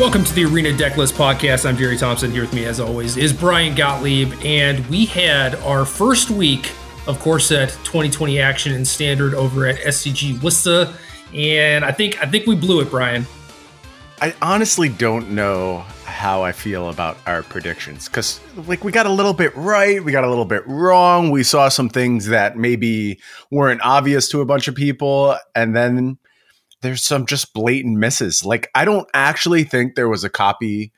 Welcome to the Arena Decklist podcast. I'm Jerry Thompson. Here with me, as always, is Brian Gottlieb, and we had our first week of Core Set 2020 action and standard over at SCG Worcester, and I think I think we blew it, Brian. I honestly don't know how I feel about our predictions because, like, we got a little bit right, we got a little bit wrong. We saw some things that maybe weren't obvious to a bunch of people, and then there's some just blatant misses. Like, I don't actually think there was a copy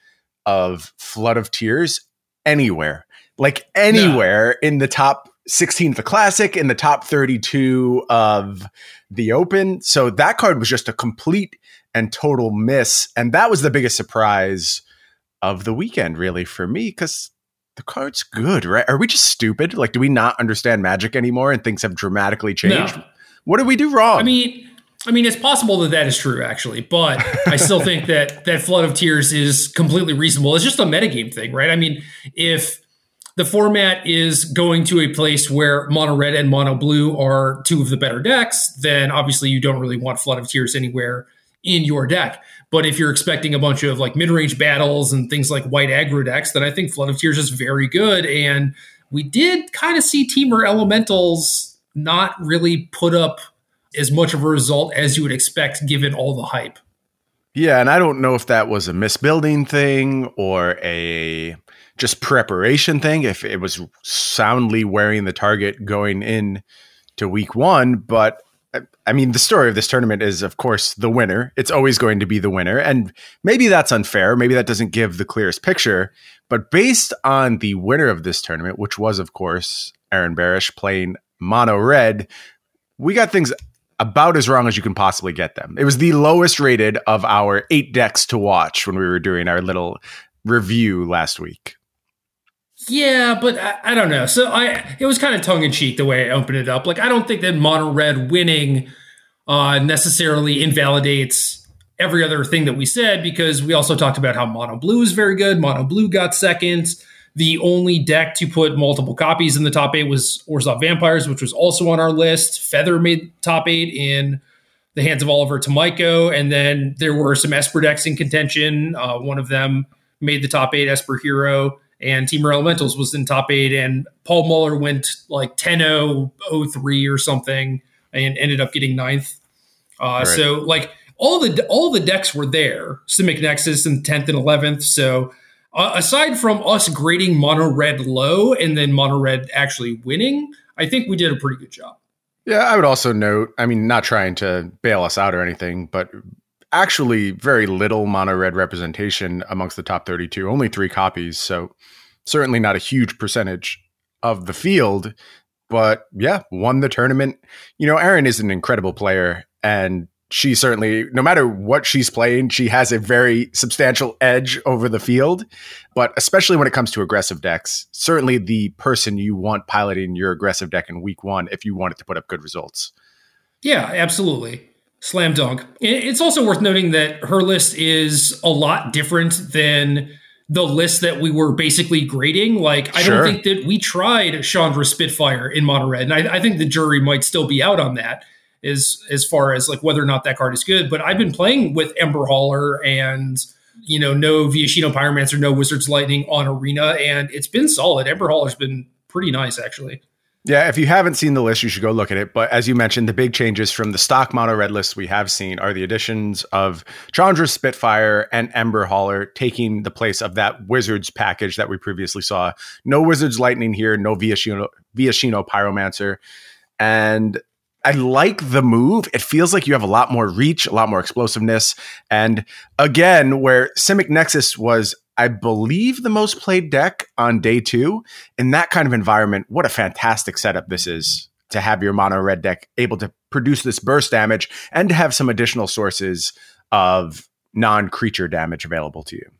of Flood of Tears anywhere, like anywhere no. in the top 16 of the Classic, in the top 32 of the Open. So that card was just a complete and total miss. And that was the biggest surprise of the weekend, really, for me, because the card's good, right? Are we just stupid? Like, do we not understand magic anymore and things have dramatically changed? No. What did we do wrong? I mean, I mean, it's possible that that is true, actually, but I still think that that flood of tears is completely reasonable. It's just a metagame thing, right? I mean, if the format is going to a place where mono red and mono blue are two of the better decks, then obviously you don't really want flood of tears anywhere in your deck. But if you're expecting a bunch of like mid range battles and things like white aggro decks, then I think Flood of Tears is very good. And we did kind of see Temur Elementals not really put up as much of a result as you would expect given all the hype. Yeah, and I don't know if that was a misbuilding thing or a just preparation thing, if it was soundly wearing the target going in to week one, but uh, I mean, the story of this tournament is, of course, the winner. It's always going to be the winner. And maybe that's unfair. Maybe that doesn't give the clearest picture. But based on the winner of this tournament, which was, of course, Aaron Barich playing mono red, we got things about as wrong as you can possibly get them. It was the lowest rated of our eight decks to watch when we were doing our little review last week. Yeah, but I, I, don't know. So I it was kind of tongue in cheek the way I opened it up. Like I don't think that mono red winning uh, necessarily invalidates every other thing that we said because we also talked about how mono blue is very good. Mono blue got second. The only deck to put multiple copies in the top eight was Orzhov Vampires, which was also on our list. Feather made top eight in the hands of Oliver Tomajko, and then there were some Esper decks in contention. Uh, one of them made the top eight, Esper Hero and Temur Elementals was in top eight, and Paul Muller went like 10 0 03 or something and ended up getting ninth. Uh, right. So, like, all the all the decks were there, Simic Nexus in 10th and 11th. So, uh, aside from us grading mono red low and then mono red actually winning, I think we did a pretty good job. Yeah, I would also note, I mean, not trying to bail us out or anything, but actually very little mono red representation amongst the top 32, only three copies. So certainly not a huge percentage of the field. But yeah, won the tournament. You know, Aaron is an incredible player and she certainly, no matter what she's playing, she has a very substantial edge over the field. But especially when it comes to aggressive decks, certainly the person you want piloting your aggressive deck in week one if you want it to put up good results. Yeah, absolutely. Slam dunk. It's also worth noting that her list is a lot different than the list that we were basically grading. Like, I sure. don't think that we tried Chandra Spitfire in Mono Red, and I, I, think the jury might still be out on that as as far as like whether or not that card is good. But I've been playing with Ember Hauler and you know no Viashino Pyromancer, no Wizards Lightning on Arena, and it's been solid. Ember Hauler's been pretty nice actually. Yeah, if you haven't seen the list, you should go look at it. But as you mentioned, the big changes from the stock mono red list we have seen are the additions of Chandra Spitfire and Ember Hauler taking the place of that Wizards package that we previously saw. No Wizards Lightning here, no Viashino, Viashino Pyromancer. And I like the move. It feels like you have a lot more reach, a lot more explosiveness. And again, where Simic Nexus was I believe, the most played deck on day two. In that kind of environment, what a fantastic setup this is to have your mono red deck able to produce this burst damage and to have some additional sources of non creature damage available to you.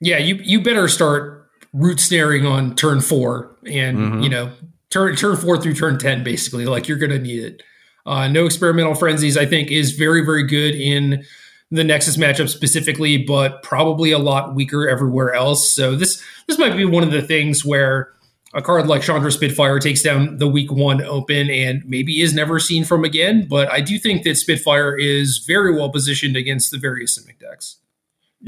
Yeah, you you better start root snaring on turn four, and mm-hmm. you know turn turn four through turn ten, basically. Like you're going to need it. Uh, no experimental frenzies, I think, is very very good in the Nexus matchup specifically, but probably a lot weaker everywhere else. So this this might be one of the things where a card like Chandra Spitfire takes down the week one open and maybe is never seen from again. But I do think that Spitfire is very well positioned against the various Simic decks.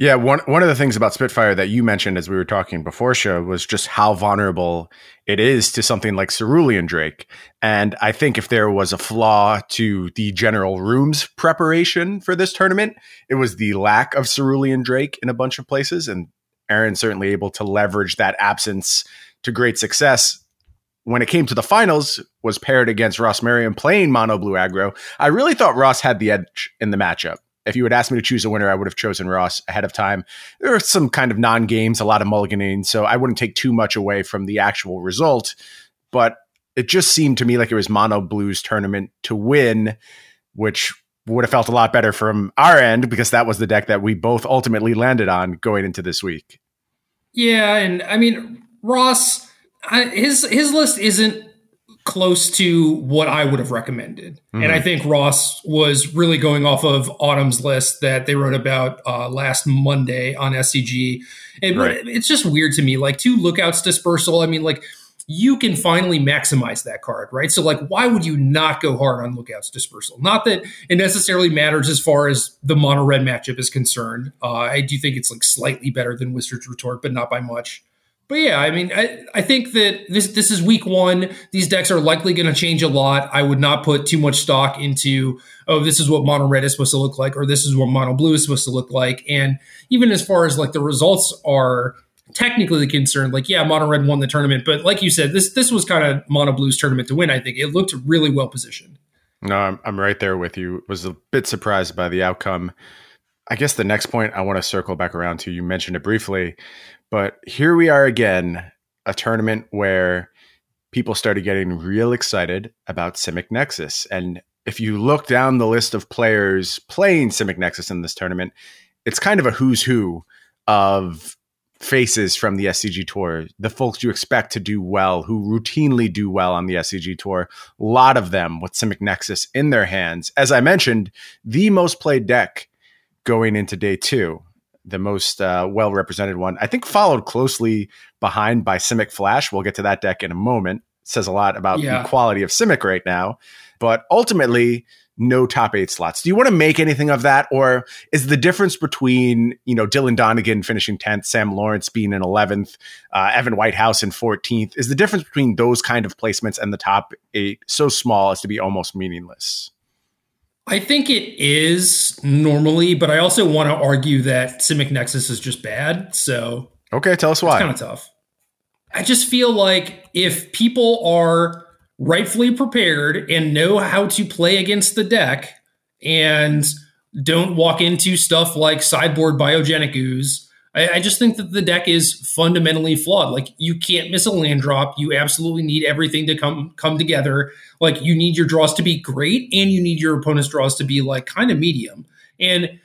Yeah, one one of the things about Spitfire that you mentioned as we were talking before show was just how vulnerable it is to something like Cerulean Drake. And I think if there was a flaw to the general rooms preparation for this tournament, it was the lack of Cerulean Drake in a bunch of places. And Aaron certainly able to leverage that absence to great success. When it came to the finals, was paired against Ross Merriam playing mono blue aggro. I really thought Ross had the edge in the matchup if you had asked me to choose a winner, I would have chosen Ross ahead of time. There were some kind of non games, a lot of mulliganing, so I wouldn't take too much away from the actual result. But it just seemed to me like it was Mono Blues tournament to win, which would have felt a lot better from our end because that was the deck that we both ultimately landed on going into this week. Yeah, and I mean Ross, I, his his list isn't close to what I would have recommended. Mm-hmm. And I think Ross was really going off of Autumn's list that they wrote about uh, last Monday on SCG. And right. it's just weird to me. Like two lookouts dispersal. I mean, like you can finally maximize that card, right? So, like, why would you not go hard on lookouts dispersal? Not that it necessarily matters as far as the mono red matchup is concerned. Uh, I do think it's like slightly better than Wizard's Retort, but not by much. But yeah, I mean, I, I think that this this is week one. These decks are likely going to change a lot. I would not put too much stock into oh, this is what mono red is supposed to look like, or this is what mono blue is supposed to look like. And even as far as like the results are technically concerned, like yeah, mono red won the tournament, but like you said, this this was kind of mono blue's tournament to win. I think it looked really well positioned. No, I'm I'm right there with you. Was a bit surprised by the outcome. I guess the next point I want to circle back around to, you mentioned it briefly, but here we are again, a tournament where people started getting real excited about Simic Nexus. And if you look down the list of players playing Simic Nexus in this tournament, it's kind of a who's who of faces from the SCG Tour, the folks you expect to do well, who routinely do well on the SCG Tour. A lot of them with Simic Nexus in their hands. As I mentioned, the most played deck going into day two the most uh, well represented one. I think followed closely behind by Simic Flash. We'll get to that deck in a moment. It says a lot about yeah. the quality of Simic right now, but ultimately no top eight slots. Do you want to make anything of that, or is the difference between you know Dylan Donegan finishing tenth, Sam Lawrence being in eleventh, uh, Evan Whitehouse in fourteenth? Is the difference between those kind of placements and the top eight so small as to be almost meaningless? I think it is normally, but I also want to argue that Simic Nexus is just bad. So okay, tell us why. It's kind of tough. I just feel like if people are rightfully prepared and know how to play against the deck and don't walk into stuff like sideboard biogenic ooze I, I, just think that the deck is fundamentally flawed. Like you can't miss a land drop. You absolutely need everything to come come together. Like you need your draws to be great, and you need your opponent's draws to be like kind of medium. And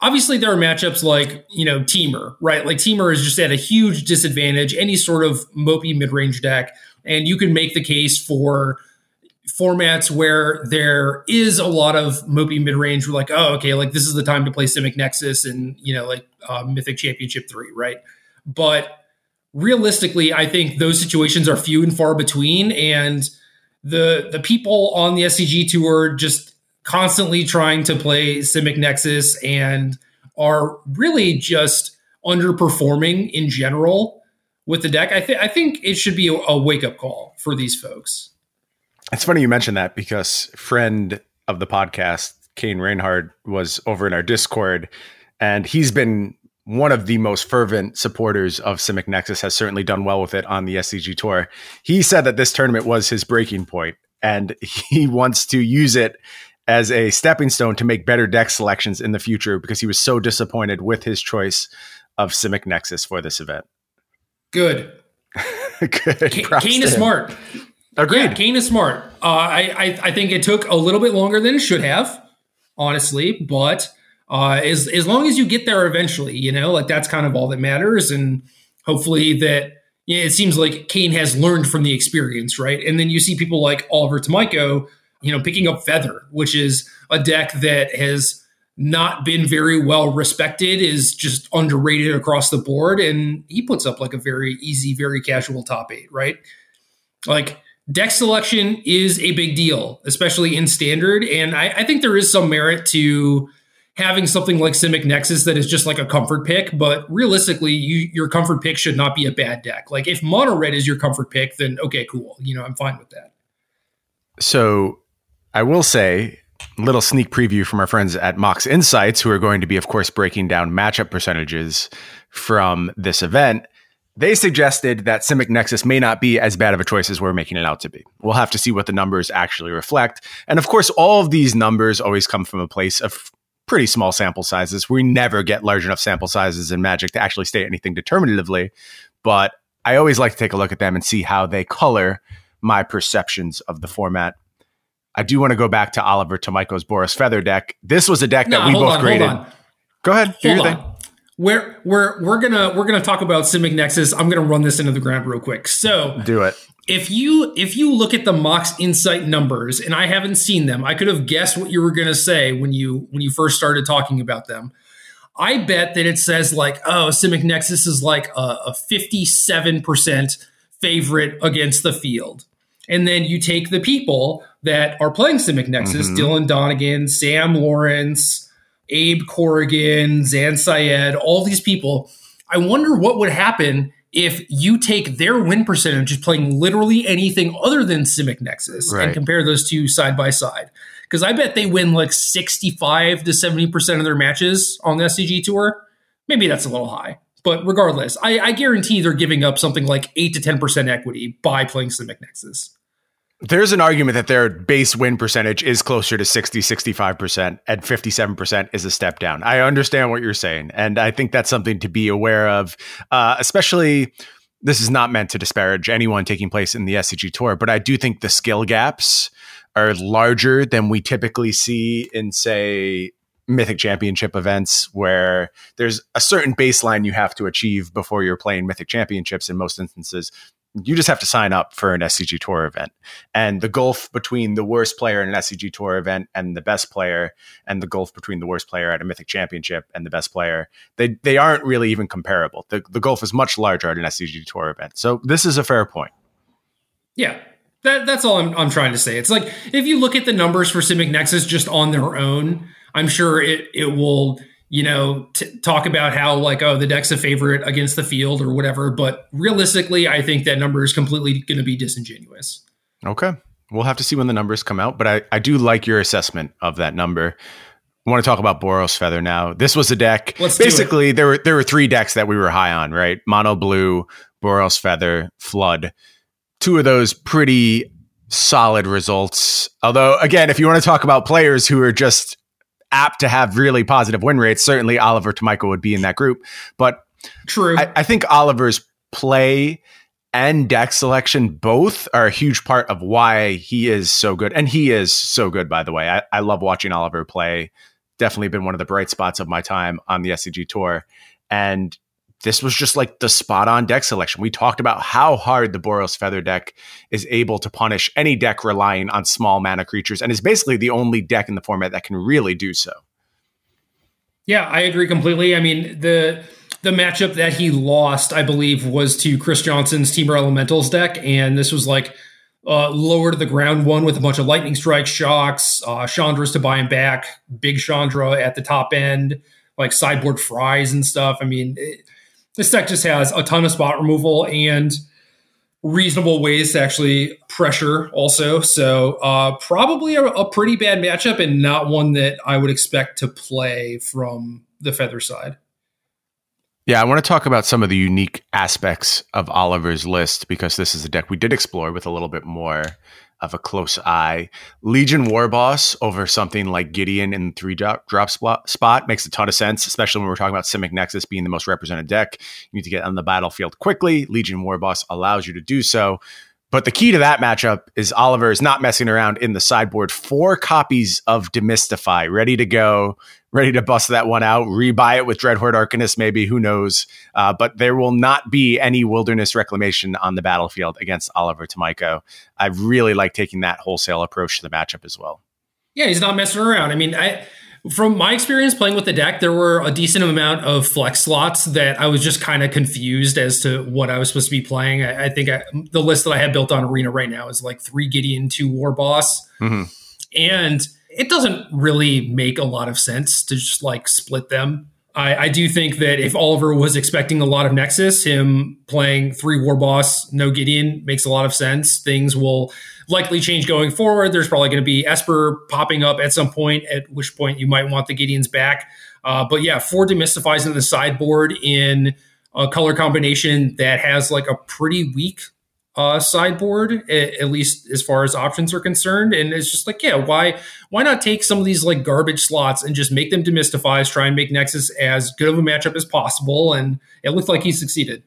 obviously there are matchups like you know Temur, right? Like Temur is just at a huge disadvantage. Any sort of mopey mid range deck, and you can make the case for formats where there is a lot of mopey mid range. We're like, oh, okay, like this is the time to play Simic Nexus and you know like uh, Mythic Championship three, right? But realistically, I think those situations are few and far between, and the the people on the SCG tour just constantly trying to play Simic Nexus and are really just underperforming in general with the deck. I think I think it should be a, a wake up call for these folks. It's funny you mentioned that because friend of the podcast, Kane Reinhardt, was over in our Discord, and he's been one of the most fervent supporters of Simic Nexus. Has certainly done well with it on the SCG tour. He said that this tournament was his breaking point, and he wants to use it as a stepping stone to make better deck selections in the future because he was so disappointed with his choice of Simic Nexus for this event. Good. Good. Kane is smart. Agreed. Yeah, Kane is smart. Uh, I, I, I think it took a little bit longer than it should have, honestly, but uh, as as long as you get there eventually, you know, like that's kind of all that matters, and hopefully that yeah, it seems like Kane has learned from the experience, right? And then you see people like Oliver Tomajko, you know, picking up Feather, which is a deck that has not been very well respected, is just underrated across the board, and he puts up like a very easy, very casual top eight, right? Like deck selection is a big deal, especially in standard. And I, I, think there is some merit to having something like Simic Nexus that is just like a comfort pick, but realistically, you, your comfort pick should not be a bad deck. Like if mono red is your comfort pick, then okay, cool. You know, I'm fine with that. So I will say, little sneak preview from our friends at Mox Insights, who are going to be, of course, breaking down matchup percentages from this event. They suggested that Simic Nexus may not be as bad of a choice as we're making it out to be. We'll have to see what the numbers actually reflect. And of course, all of these numbers always come from a place of pretty small sample sizes. We never get large enough sample sizes in Magic to actually state anything determinatively, but I always like to take a look at them and see how they color my perceptions of the format. I do want to go back to Oliver Tomajko's Boros Feather deck. This was a deck that we both on, graded. Go ahead. Hold on. We're we're we're gonna we're gonna talk about Simic Nexus. I'm gonna run this into the ground real quick. So do it if you if you look at the Mox Insight numbers, and I haven't seen them, I could have guessed what you were going to say when you when you first started talking about them. I bet that it says like, oh, Simic Nexus is like a fifty-seven percent favorite against the field, and then you take the people that are playing Simic Nexus: mm-hmm. Dylan Donegan, Sam Lawrence, Abe Corrigan, Zan Syed, all these people. I wonder what would happen if you take their win percentage of playing literally anything other than Simic Nexus right. and compare those two side by side. Because I bet they win like 65 to 70% of their matches on the SCG tour. Maybe that's a little high. But regardless, I, I guarantee they're giving up something like 8 to 10% equity by playing Simic Nexus. There's an argument that their base win percentage is closer to 60, 65%, and 57% is a step down. I understand what you're saying. And I think that's something to be aware of, uh, especially. This is not meant to disparage anyone taking place in the SCG tour, but I do think the skill gaps are larger than we typically see in, say, mythic championship events where there's a certain baseline you have to achieve before you're playing mythic championships in most instances you just have to sign up for an SCG Tour event. And the gulf between the worst player in an SCG Tour event and the best player, and the gulf between the worst player at a Mythic Championship and the best player, they they aren't really even comparable. The the gulf is much larger at an SCG Tour event. So this is a fair point. Yeah. That, that's all I'm, I'm trying to say. It's like if you look at the numbers for Simic Nexus just on their own, I'm sure it it will you know, t- talk about how like, oh, the deck's a favorite against the field or whatever. But realistically, I think that number is completely going to be disingenuous. Okay. We'll have to see when the numbers come out, but I, I do like your assessment of that number. I want to talk about Boros Feather now. This was a deck. Let's Basically, there were there were three decks that we were high on, right? Mono Blue, Boros Feather, Flood. Two of those pretty solid results. Although, again, if you want to talk about players who are just apt to have really positive win rates. Certainly, Oliver Tomajko would be in that group. But true, I, I think Oliver's play and deck selection both are a huge part of why he is so good. And he is so good, by the way. I, I love watching Oliver play. Definitely been one of the bright spots of my time on the SCG tour. And this was just like the spot on deck selection. We talked about how hard the Boros Feather deck is able to punish any deck relying on small mana creatures and is basically the only deck in the format that can really do so. Yeah, I agree completely. I mean, the the matchup that he lost, I believe, was to Chris Johnson's Temur Elementals deck, and this was like uh, lower to the ground one with a bunch of lightning strike shocks, uh, Chandras to buy him back, big Chandra at the top end, like sideboard fries and stuff. I mean, it, this deck just has a ton of spot removal and reasonable ways to actually pressure also. So uh, probably a, a, pretty bad matchup and not one that I would expect to play from the feather side. Yeah, I want to talk about some of the unique aspects of Oliver's list because this is a deck we did explore with a little bit more of a close eye. Legion War Boss over something like Gideon in three drop, drop spot, spot makes a ton of sense, especially when we're talking about Simic Nexus being the most represented deck. You need to get on the battlefield quickly. Legion War Boss allows you to do so. But the key to that matchup is Oliver is not messing around in the sideboard. Four copies of Demystify ready to go, ready to bust that one out, rebuy it with Dreadhorde Arcanist, maybe, who knows. Uh, but there will not be any wilderness reclamation on the battlefield against Oliver Tomajko. I really like taking that wholesale approach to the matchup as well. Yeah, he's not messing around. I mean, I from my experience playing with the deck, there were a decent amount of flex slots that I was just kind of confused as to what I was supposed to be playing. I, I think I, the list that I have built on Arena right now is like three Gideon, two Warboss, mm-hmm. and it doesn't really make a lot of sense to just like split them. I, I, do think that if Oliver was expecting a lot of Nexus, him playing three War Boss, no Gideon makes a lot of sense. Things will likely change going forward. There's probably going to be Esper popping up at some point, at which point you might want the Gideons back. Uh, but yeah, for in the sideboard in a color combination that has like a pretty weak uh, sideboard, at, least as far as options are concerned. And it's just like, yeah, why why not take some of these like garbage slots and just make them demystifies, try and make Nexus as good of a matchup as possible. And it looked like he succeeded.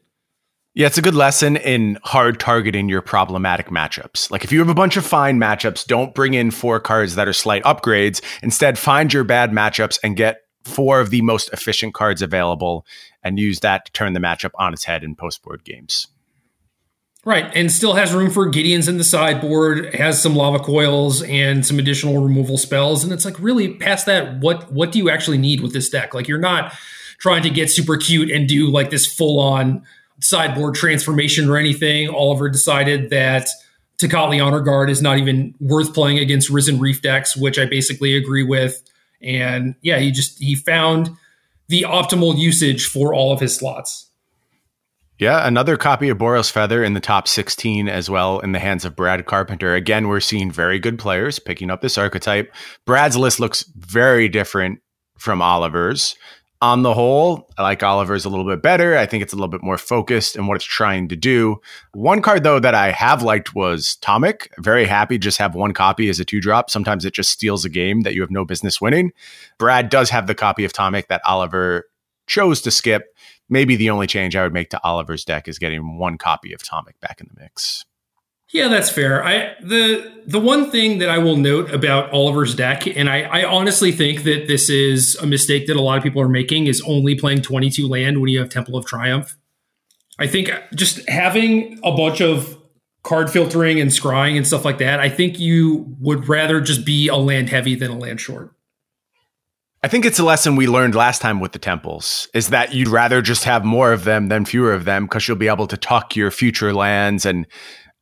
Yeah, it's a good lesson in hard targeting your problematic matchups. Like if you have a bunch of fine matchups, don't bring in four cards that are slight upgrades. Instead, find your bad matchups and get four of the most efficient cards available and use that to turn the matchup on its head in post board games. Right, and still has room for Gideons in the sideboard, has some lava coils and some additional removal spells, and it's like really past that. What what do you actually need with this deck? Like you're not trying to get super cute and do like this full on sideboard transformation or anything. Oliver decided that Tocatli Honor Guard is not even worth playing against Risen Reef decks, which I basically agree with. And yeah, he just he found the optimal usage for all of his slots. Yeah, another copy of Boros Feather in the top 16 as well in the hands of Brad Carpenter. Again, we're seeing very good players picking up this archetype. Brad's list looks very different from Oliver's on the whole, I like Oliver's a little bit better. I think it's a little bit more focused in what it's trying to do. One card though that I have liked was Tomik. Very happy just have one copy as a two drop. Sometimes it just steals a game that you have no business winning. Brad does have the copy of Tomik that Oliver chose to skip. Maybe the only change I would make to Oliver's deck is getting one copy of Tomik back in the mix. Yeah, that's fair. I the the one thing that I will note about Oliver's deck, and I, I honestly think that this is a mistake that a lot of people are making, is only playing 22 land when you have Temple of Triumph. I think just having a bunch of card filtering and scrying and stuff like that, I think you would rather just be a land heavy than a land short. I think it's a lesson we learned last time with the temples is that you'd rather just have more of them than fewer of them because you'll be able to tuck your future lands and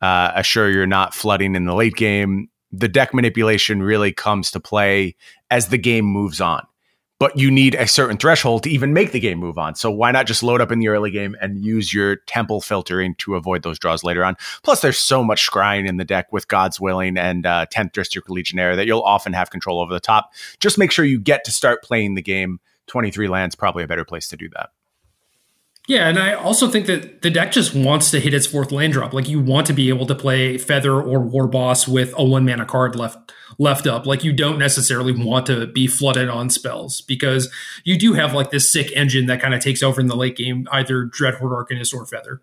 uh, assure you're not flooding in the late game. The deck manipulation really comes to play as the game moves on. But you need a certain threshold to even make the game move on. So why not just load up in the early game and use your temple filtering to avoid those draws later on? Plus, there's so much scrying in the deck with God's Willing and uh, 10th District Legionnaire that you'll often have control over the top. Just make sure you get to start playing the game. 23 lands probably a better place to do that. Yeah, and I also think that the deck just wants to hit its fourth land drop. Like you want to be able to play Feather or War Boss with a one mana card left left up. Like you don't necessarily want to be flooded on spells because you do have like this sick engine that kind of takes over in the late game, either Dreadhorde Arcanist or Feather.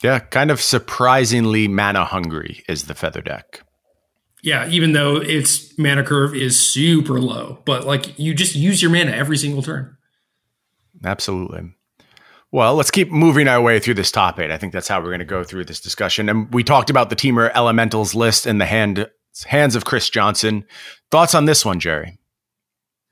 Yeah, kind of surprisingly mana hungry is the Feather deck. Yeah, even though its mana curve is super low, but like you just use your mana every single turn. Absolutely. Well, let's keep moving our way through this top eight. I think that's how we're going to go through this discussion. And we talked about the Temur Elementals list in the hand, hands of Chris Johnson. Thoughts on this one, Jerry?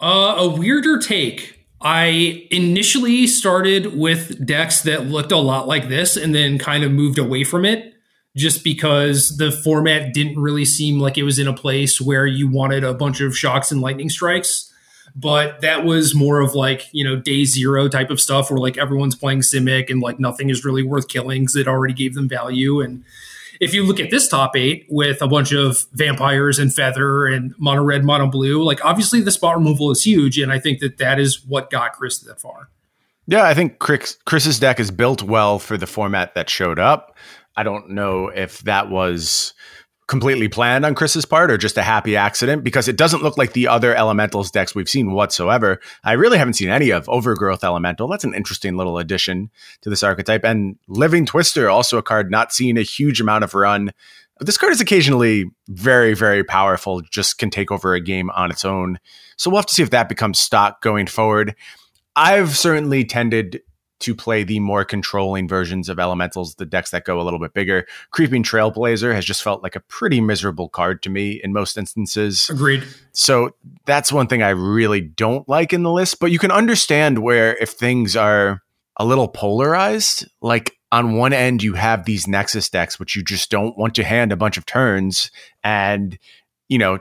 Uh, a weirder take. I initially started with decks that looked a lot like this and then kind of moved away from it just because the format didn't really seem like it was in a place where you wanted a bunch of shocks and lightning strikes but that was more of like you know day zero type of stuff where like everyone's playing simic and like nothing is really worth killing because it already gave them value. And if you look at this top eight with a bunch of vampires and feather and mono red mono blue like obviously the spot removal is huge and i think that that is what got chris that far. Yeah i think chris chris's deck is built well for the format that showed up. I don't know if that was completely planned on Chris's part or just a happy accident because it doesn't look like the other elementals decks we've seen whatsoever. I really haven't seen any of Overgrowth Elemental. That's an interesting little addition to this archetype. And Living Twister, also a card not seeing a huge amount of run. But This card is occasionally very, very powerful, just can take over a game on its own. So we'll have to see if that becomes stock going forward. I've certainly tended to play the more controlling versions of elementals, the decks that go a little bit bigger. Creeping Trailblazer has just felt like a pretty miserable card to me in most instances. Agreed. So that's one thing I really don't like in the list, but you can understand where if things are a little polarized, like on one end you have these Nexus decks which you just don't want to hand a bunch of turns and you know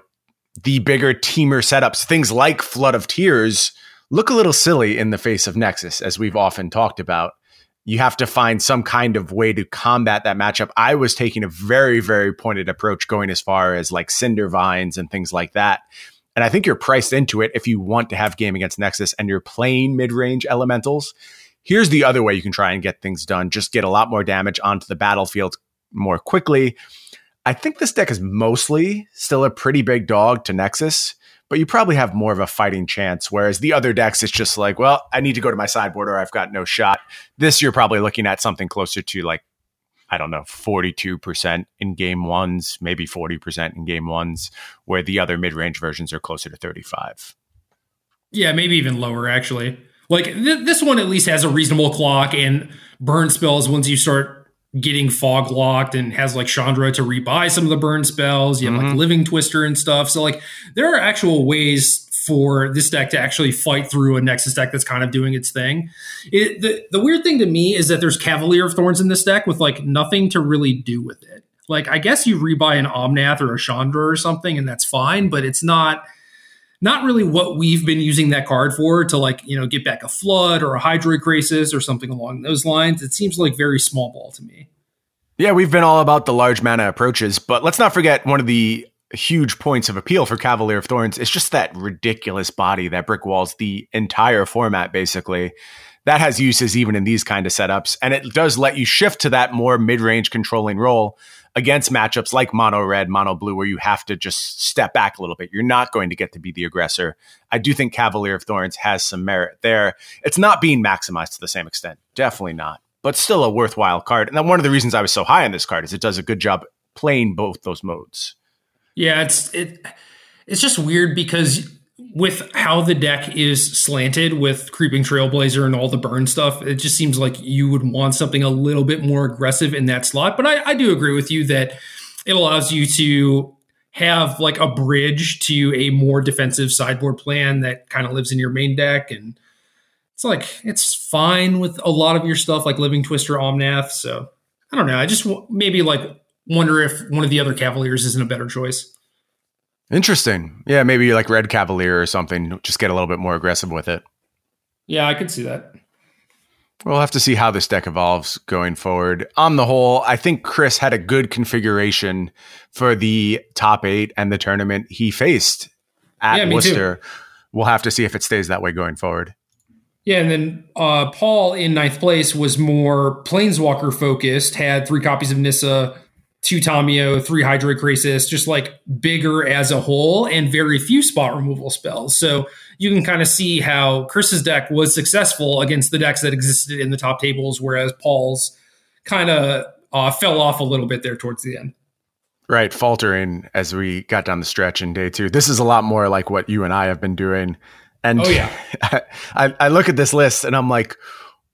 the bigger Temur setups, things like Flood of Tears, look a little silly in the face of Nexus, as we've often talked about. You have to find some kind of way to combat that matchup. I was taking a very, very pointed approach, going as far as like Cinder Vines and things like that. And I think you're priced into it if you want to have game against Nexus and you're playing mid range elementals. Here's the other way you can try and get things done just get a lot more damage onto the battlefield more quickly. I think this deck is mostly still a pretty big dog to Nexus, but you probably have more of a fighting chance. Whereas the other decks, it's just like, well, I need to go to my sideboard or I've got no shot. This, you're probably looking at something closer to like, I don't know, 42% in game ones, maybe 40% in game ones, where the other mid range versions are closer to 35. Yeah, maybe even lower, actually. Like th- this one at least has a reasonable clock and burn spells once you start getting fog locked and has like Chandra to rebuy some of the burn spells. You have mm-hmm. like Living Twister and stuff. So like there are actual ways for this deck to actually fight through a Nexus deck that's kind of doing its thing. It, the, the weird thing to me is that there's Cavalier of Thorns in this deck with like nothing to really do with it. Like I guess you rebuy an Omnath or a Chandra or something and that's fine, but it's not not really what we've been using that card for to like you know get back a flood or a Hydroid Krasis or something along those lines. It seems like very small ball to me. Yeah we've been all about the large mana approaches but let's not forget one of the huge points of appeal for cavalier of thorns is just that ridiculous body that brick walls the entire format basically that has uses even in these kind of setups. And it does let you shift to that more mid-range controlling role against matchups like mono red, mono blue, where you have to just step back a little bit. You're not going to get to be the aggressor. I do think Cavalier of Thorns has some merit there. It's not being maximized to the same extent. Definitely not, but still a worthwhile card. And one of the reasons I was so high on this card is it does a good job playing both those modes. Yeah, it's it it's just weird because with how the deck is slanted with creeping trailblazer and all the burn stuff it just seems like you would want something a little bit more aggressive in that slot. But i, I do agree with you that it allows you to have like a bridge to a more defensive sideboard plan that kind of lives in your main deck. And it's like it's fine with a lot of your stuff like living twister omnath. So i don't know. I just maybe like wonder if one of the other cavaliers isn't a better choice Interesting. Yeah, maybe like Red Cavalier or something. Just get a little bit more aggressive with it. Yeah, I could see that. We'll have to see how this deck evolves going forward. On the whole, I think Chris had a good configuration for the top eight and the tournament he faced at yeah, Worcester. Too. We'll have to see if it stays that way going forward. Yeah, and then uh, Paul in ninth place was more planeswalker focused, had three copies of Nissa, two Tomio, three Hydroid Krasis, just like bigger as a whole and very few spot removal spells. So you can kind of see how Chris's deck was successful against the decks that existed in the top tables, whereas Paul's kind of uh, fell off a little bit there towards the end. Right, faltering as we got down the stretch in day two. This is a lot more like what you and I have been doing. And oh, yeah. I, I look at this list and I'm like,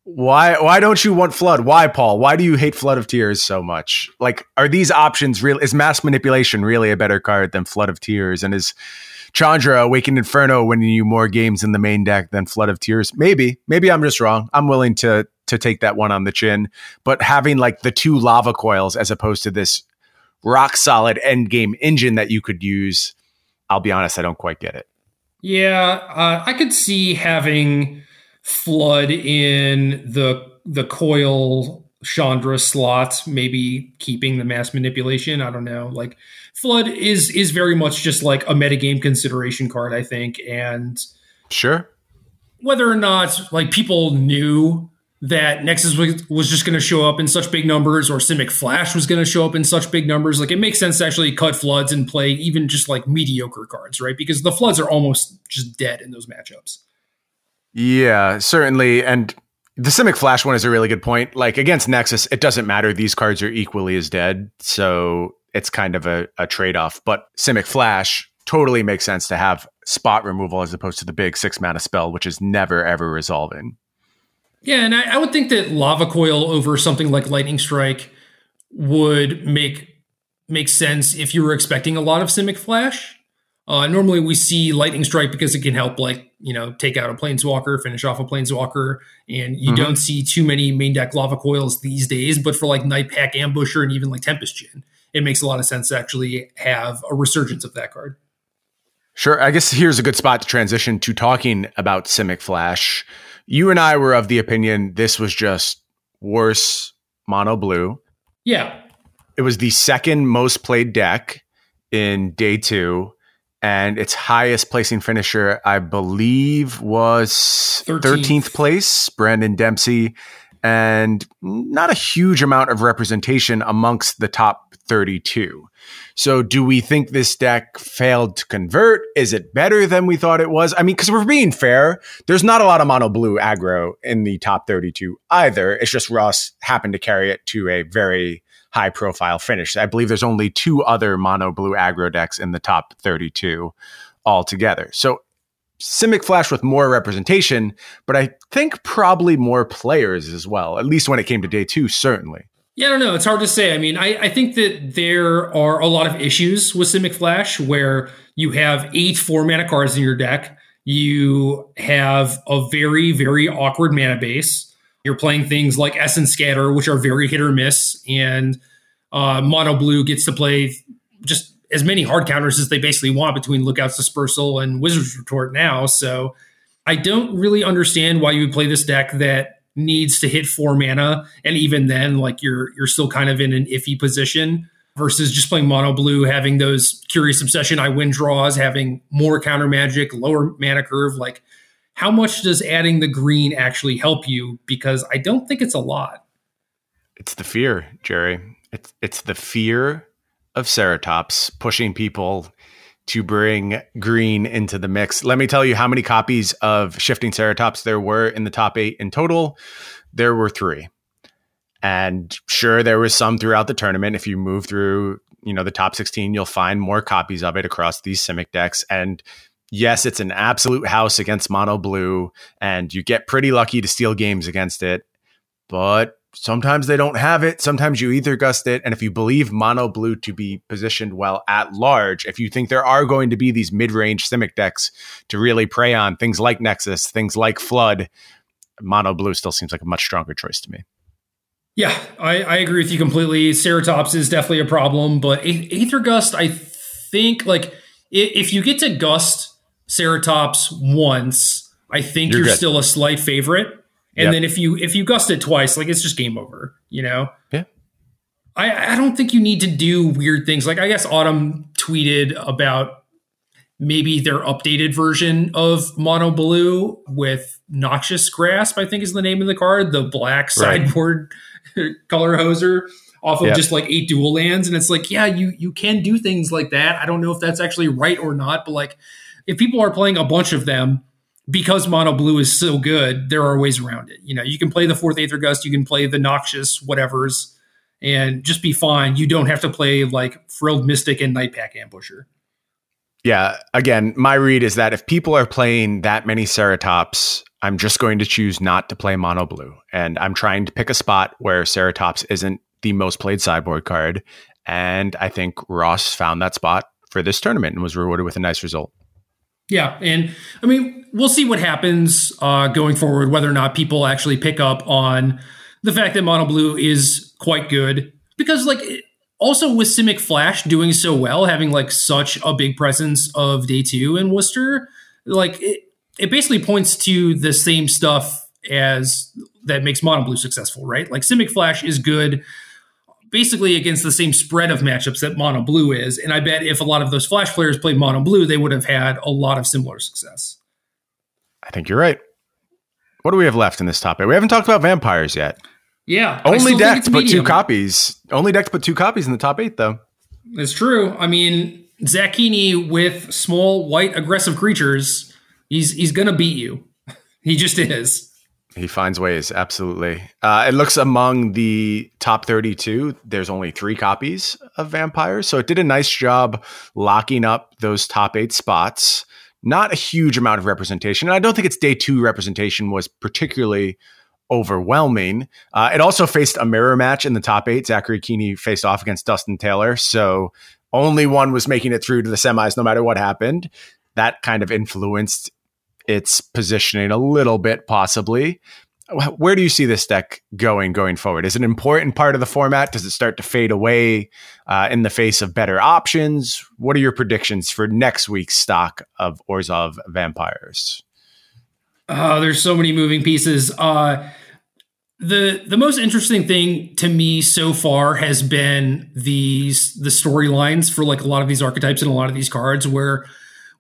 why why don't you want flood? Why paul? Why do you hate flood of tears so much? Like are these options real is mass manipulation really a better card than flood of tears? And is chandra awakened inferno winning you more games in the main deck than flood of tears? Maybe. Maybe i'm just wrong. I'm willing to to take that one on the chin. But having like the two lava coils as opposed to this rock solid end game engine that you could use i'll be honest i don't quite get it. Yeah uh, i could see having flood in the the coil Chandra slot, maybe keeping the mass manipulation. I don't know. Like flood is is very much just like a metagame consideration card, I think. And sure. Whether or not like people knew that Nexus was, was just going to show up in such big numbers or Simic Flash was going to show up in such big numbers. Like it makes sense to actually cut floods and play even just like mediocre cards, right? Because the floods are almost just dead in those matchups. Yeah, certainly. And the Simic Flash one is a really good point. Like against Nexus, it doesn't matter. These cards are equally as dead. So it's kind of a, a trade off. But Simic Flash totally makes sense to have spot removal as opposed to the big six mana spell, which is never ever resolving. Yeah, and I, I would think that Lava Coil over something like Lightning Strike would make make sense if you were expecting a lot of Simic Flash. Uh, normally we see Lightning Strike because it can help, like, you know, take out a Planeswalker, finish off a Planeswalker, and you mm-hmm. don't see too many main deck lava coils these days. But for like Night Pack Ambusher and even like Tempest Djinn, it makes a lot of sense to actually have a resurgence of that card. Sure. I guess here's a good spot to transition to talking about Simic Flash. You and I were of the opinion this was just worse mono blue. Yeah. It was the second most played deck in day two, and its highest placing finisher, I believe, was 13th, 13th place, Brandon Dempsey, and not a huge amount of representation amongst the top 32. So, do we think this deck failed to convert? Is it better than we thought it was? I mean, because we're being fair, there's not a lot of mono blue aggro in the top 32 either. It's just Ross happened to carry it to a very high profile finish. I believe there's only two other mono blue aggro decks in the top 32 altogether. So, Simic Flash with more representation, but I think probably more players as well, at least when it came to day two, certainly. Yeah, I don't know. It's hard to say. I mean, I, I think that there are a lot of issues with Simic Flash where you have eight four mana cards in your deck. You have a very, very awkward mana base. You're playing things like Essence Scatter, which are very hit or miss, and uh, Mono Blue gets to play just as many hard counters as they basically want between Lookout's Dispersal and Wizard's Retort now. So I don't really understand why you would play this deck that needs to hit four mana, and even then, like you're you're still kind of in an iffy position versus just playing mono blue, having those curious obsession, I win draws, having more counter magic, lower mana curve. Like, how much does adding the green actually help you? Because I don't think it's a lot. It's the fear, Jerry. It's it's the fear of Ceratops pushing people to bring green into the mix. Let me tell you how many copies of Shifting Ceratops there were in the top eight in total. There were three. And sure, there was some throughout the tournament. If you move through, you know, the top 16, you'll find more copies of it across these Simic decks. And yes, it's an absolute house against mono blue, and you get pretty lucky to steal games against it. But sometimes they don't have it. Sometimes you either gust it. And if you believe mono blue to be positioned well at large, if you think there are going to be these mid range Simic decks to really prey on things like Nexus, things like Flood, mono blue still seems like a much stronger choice to me. Yeah, I, I agree with you completely. Ceratops is definitely a problem, but Aether Gust, I think, like, if you get to Gust Ceratops once, I think you're, you're still a slight favorite and yep. then if you if you gust it twice, like it's just game over, you know? Yeah. I, I don't think you need to do weird things. Like I guess Autumn tweeted about maybe their updated version of Mono Blue with Noxious Grasp, I think is the name of the card, the black sideboard right. color hoser off of yep. just like eight dual lands. And it's like, yeah, you you can do things like that. I don't know if that's actually right or not, but like if people are playing a bunch of them, because mono blue is so good, there are ways around it. You know, you can play the fourth Aether Gust, you can play the noxious whatevers, and just be fine. You don't have to play like Frilled Mystic and Night Pack Ambusher. Yeah, again, my read is that if people are playing that many Ceratops, I'm just going to choose not to play mono blue. And I'm trying to pick a spot where Ceratops isn't the most played sideboard card. And I think Ross found that spot for this tournament and was rewarded with a nice result. Yeah, and I mean, we'll see what happens uh, going forward, whether or not people actually pick up on the fact that Mono Blue is quite good. Because, like, also with Simic Flash doing so well, having like such a big presence of day two in Worcester, like it, it basically points to the same stuff as that makes Mono Blue successful, right? Like Simic Flash is good basically against the same spread of matchups that mono blue is. And I bet if a lot of those flash players played mono blue, they would have had a lot of similar success. I think you're right. What do we have left in this topic? We haven't talked about vampires yet. Yeah. Only deck to put two copies. Only deck to put two copies in the top eight, though. It's true. I mean, Zach Keeney with small white aggressive creatures, he's he's gonna beat you. he just is. He finds ways, absolutely. Uh, it looks among the top 32, there's only three copies of Vampires. So it did a nice job locking up those top eight spots. Not a huge amount of representation. And I don't think its day two representation was particularly overwhelming. Uh, it also faced a mirror match in the top eight. Zachary Keeney faced off against Dustin Taylor. So only one was making it through to the semis no matter what happened. That kind of influenced its positioning a little bit, possibly. where do you see this deck going going forward? Is it an important part of the format? Does it start to fade away uh, in the face of better options? What are your predictions for next week's stock of Orzhov Vampires? Uh, there's so many moving pieces. Uh, the the most interesting thing to me so far has been these the storylines for like a lot of these archetypes and a lot of these cards where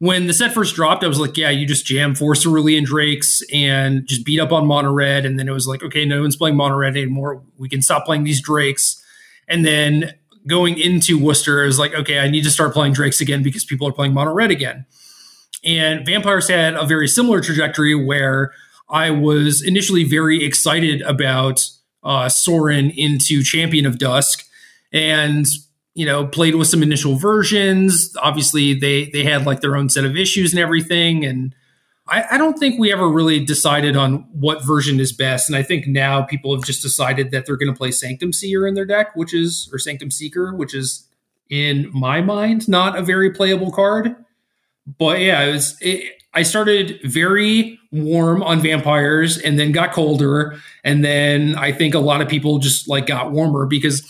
when the set first dropped, I was like, yeah, you just jam four Cerulean Drakes and just beat up on mono red. And then it was like, okay, no one's playing mono red anymore. We can stop playing these Drakes. And then going into Worcester, was like, okay, I need to start playing Drakes again because people are playing mono red again. And Vampires had a very similar trajectory where I was initially very excited about uh, Sorin into Champion of Dusk. And you know, played with some initial versions. Obviously, they they had like their own set of issues and everything. And I, I, don't think we ever really decided on what version is best. And I think now people have just decided that they're going to play Sanctum Seer in their deck, which is or Sanctum Seeker, which is in my mind not a very playable card. But yeah, it was. It, I started very warm on vampires and then got colder. And then I think a lot of people just like got warmer because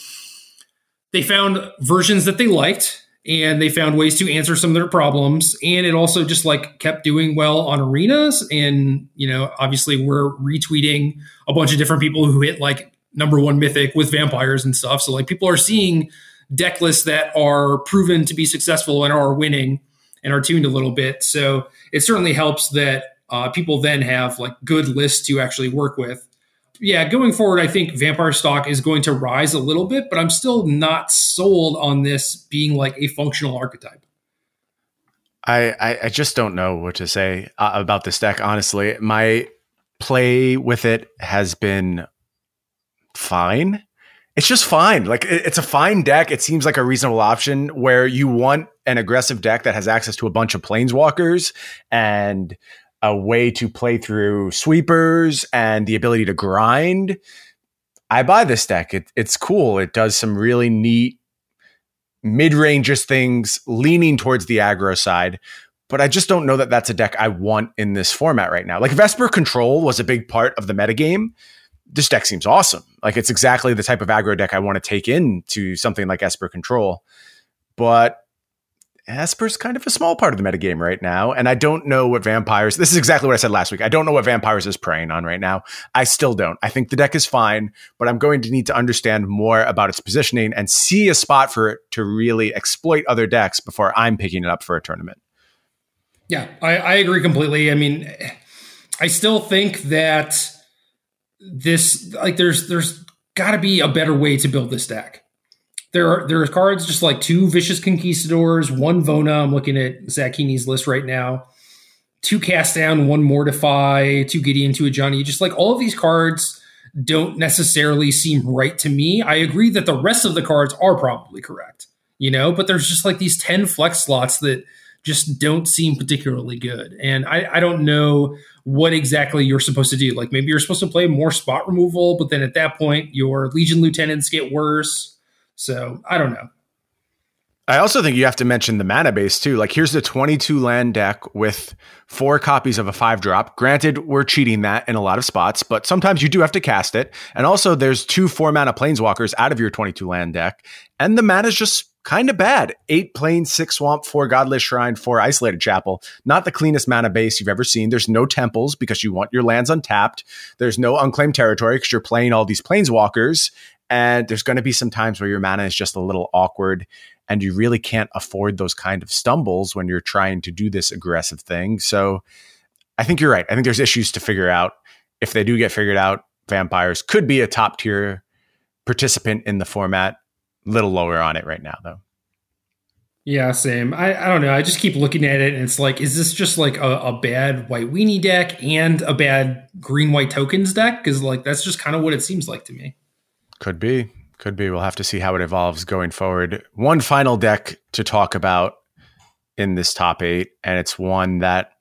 they found versions that they liked and they found ways to answer some of their problems. And it also just like kept doing well on arenas. And you know obviously we're retweeting a bunch of different people who hit like number one mythic with vampires and stuff. So like people are seeing deck lists that are proven to be successful and are winning and are tuned a little bit. So it certainly helps that uh, people then have like good lists to actually work with yeah, going forward, I think vampire stock is going to rise a little bit, but I'm still not sold on this being like a functional archetype. I, I, I just don't know what to say uh, about this deck. Honestly, my play with it has been fine. It's just fine. Like it, it's a fine deck. It seems like a reasonable option where you want an aggressive deck that has access to a bunch of planeswalkers and a way to play through sweepers and the ability to grind. I buy this deck. It, it's cool. It does some really neat mid ranges things, leaning towards the aggro side. But I just don't know that that's a deck I want in this format right now. Like if Esper Control was a big part of the metagame, this deck seems awesome. Like it's exactly the type of aggro deck I want to take into something like Esper Control. But Esper's kind of a small part of the metagame right now. And I don't know what vampires, this is exactly what I said last week. I don't know what vampires is preying on right now. I still don't. I think the deck is fine, but I'm going to need to understand more about its positioning and see a spot for it to really exploit other decks before I'm picking it up for a tournament. Yeah, I, I agree completely. I mean, I still think that this, like, there's, there's got to be a better way to build this deck there are there are cards just like two vicious conquistadors, one Vona. I'm looking at Keeney's list right now. Two cast down, one mortify, two Gideon, two Johnny. Just like all of these cards don't necessarily seem right to me. I agree that the rest of the cards are probably correct, you know, but there's just like these 10 flex slots that just don't seem particularly good. And I, I don't know what exactly you're supposed to do. Like maybe you're supposed to play more spot removal, but then at that point your Legion lieutenants get worse so I don't know. I also think you have to mention the mana base too. Like here's the 22 land deck with four copies of a five drop. Granted, we're cheating that in a lot of spots, but sometimes you do have to cast it. And also there's two four mana planeswalkers out of your 22 land deck. And the mana is just kind of bad. Eight plains, six swamp, four godless shrine, four isolated chapel. Not the cleanest mana base you've ever seen. There's no temples because you want your lands untapped. There's no unclaimed territory because you're playing all these planeswalkers. And there's going to be some times where your mana is just a little awkward and you really can't afford those kind of stumbles when you're trying to do this aggressive thing. So I think you're right. I think there's issues to figure out. If they do get figured out, vampires could be a top tier participant in the format. A little lower on it right now, though. Yeah, same. I, I don't know. I just keep looking at it and it's like, is this just like a, a bad white weenie deck and a bad green white tokens deck? Because like that's just kind of what it seems like to me. Could be. Could be. We'll have to see how it evolves going forward. One final deck to talk about in this top eight, and it's one that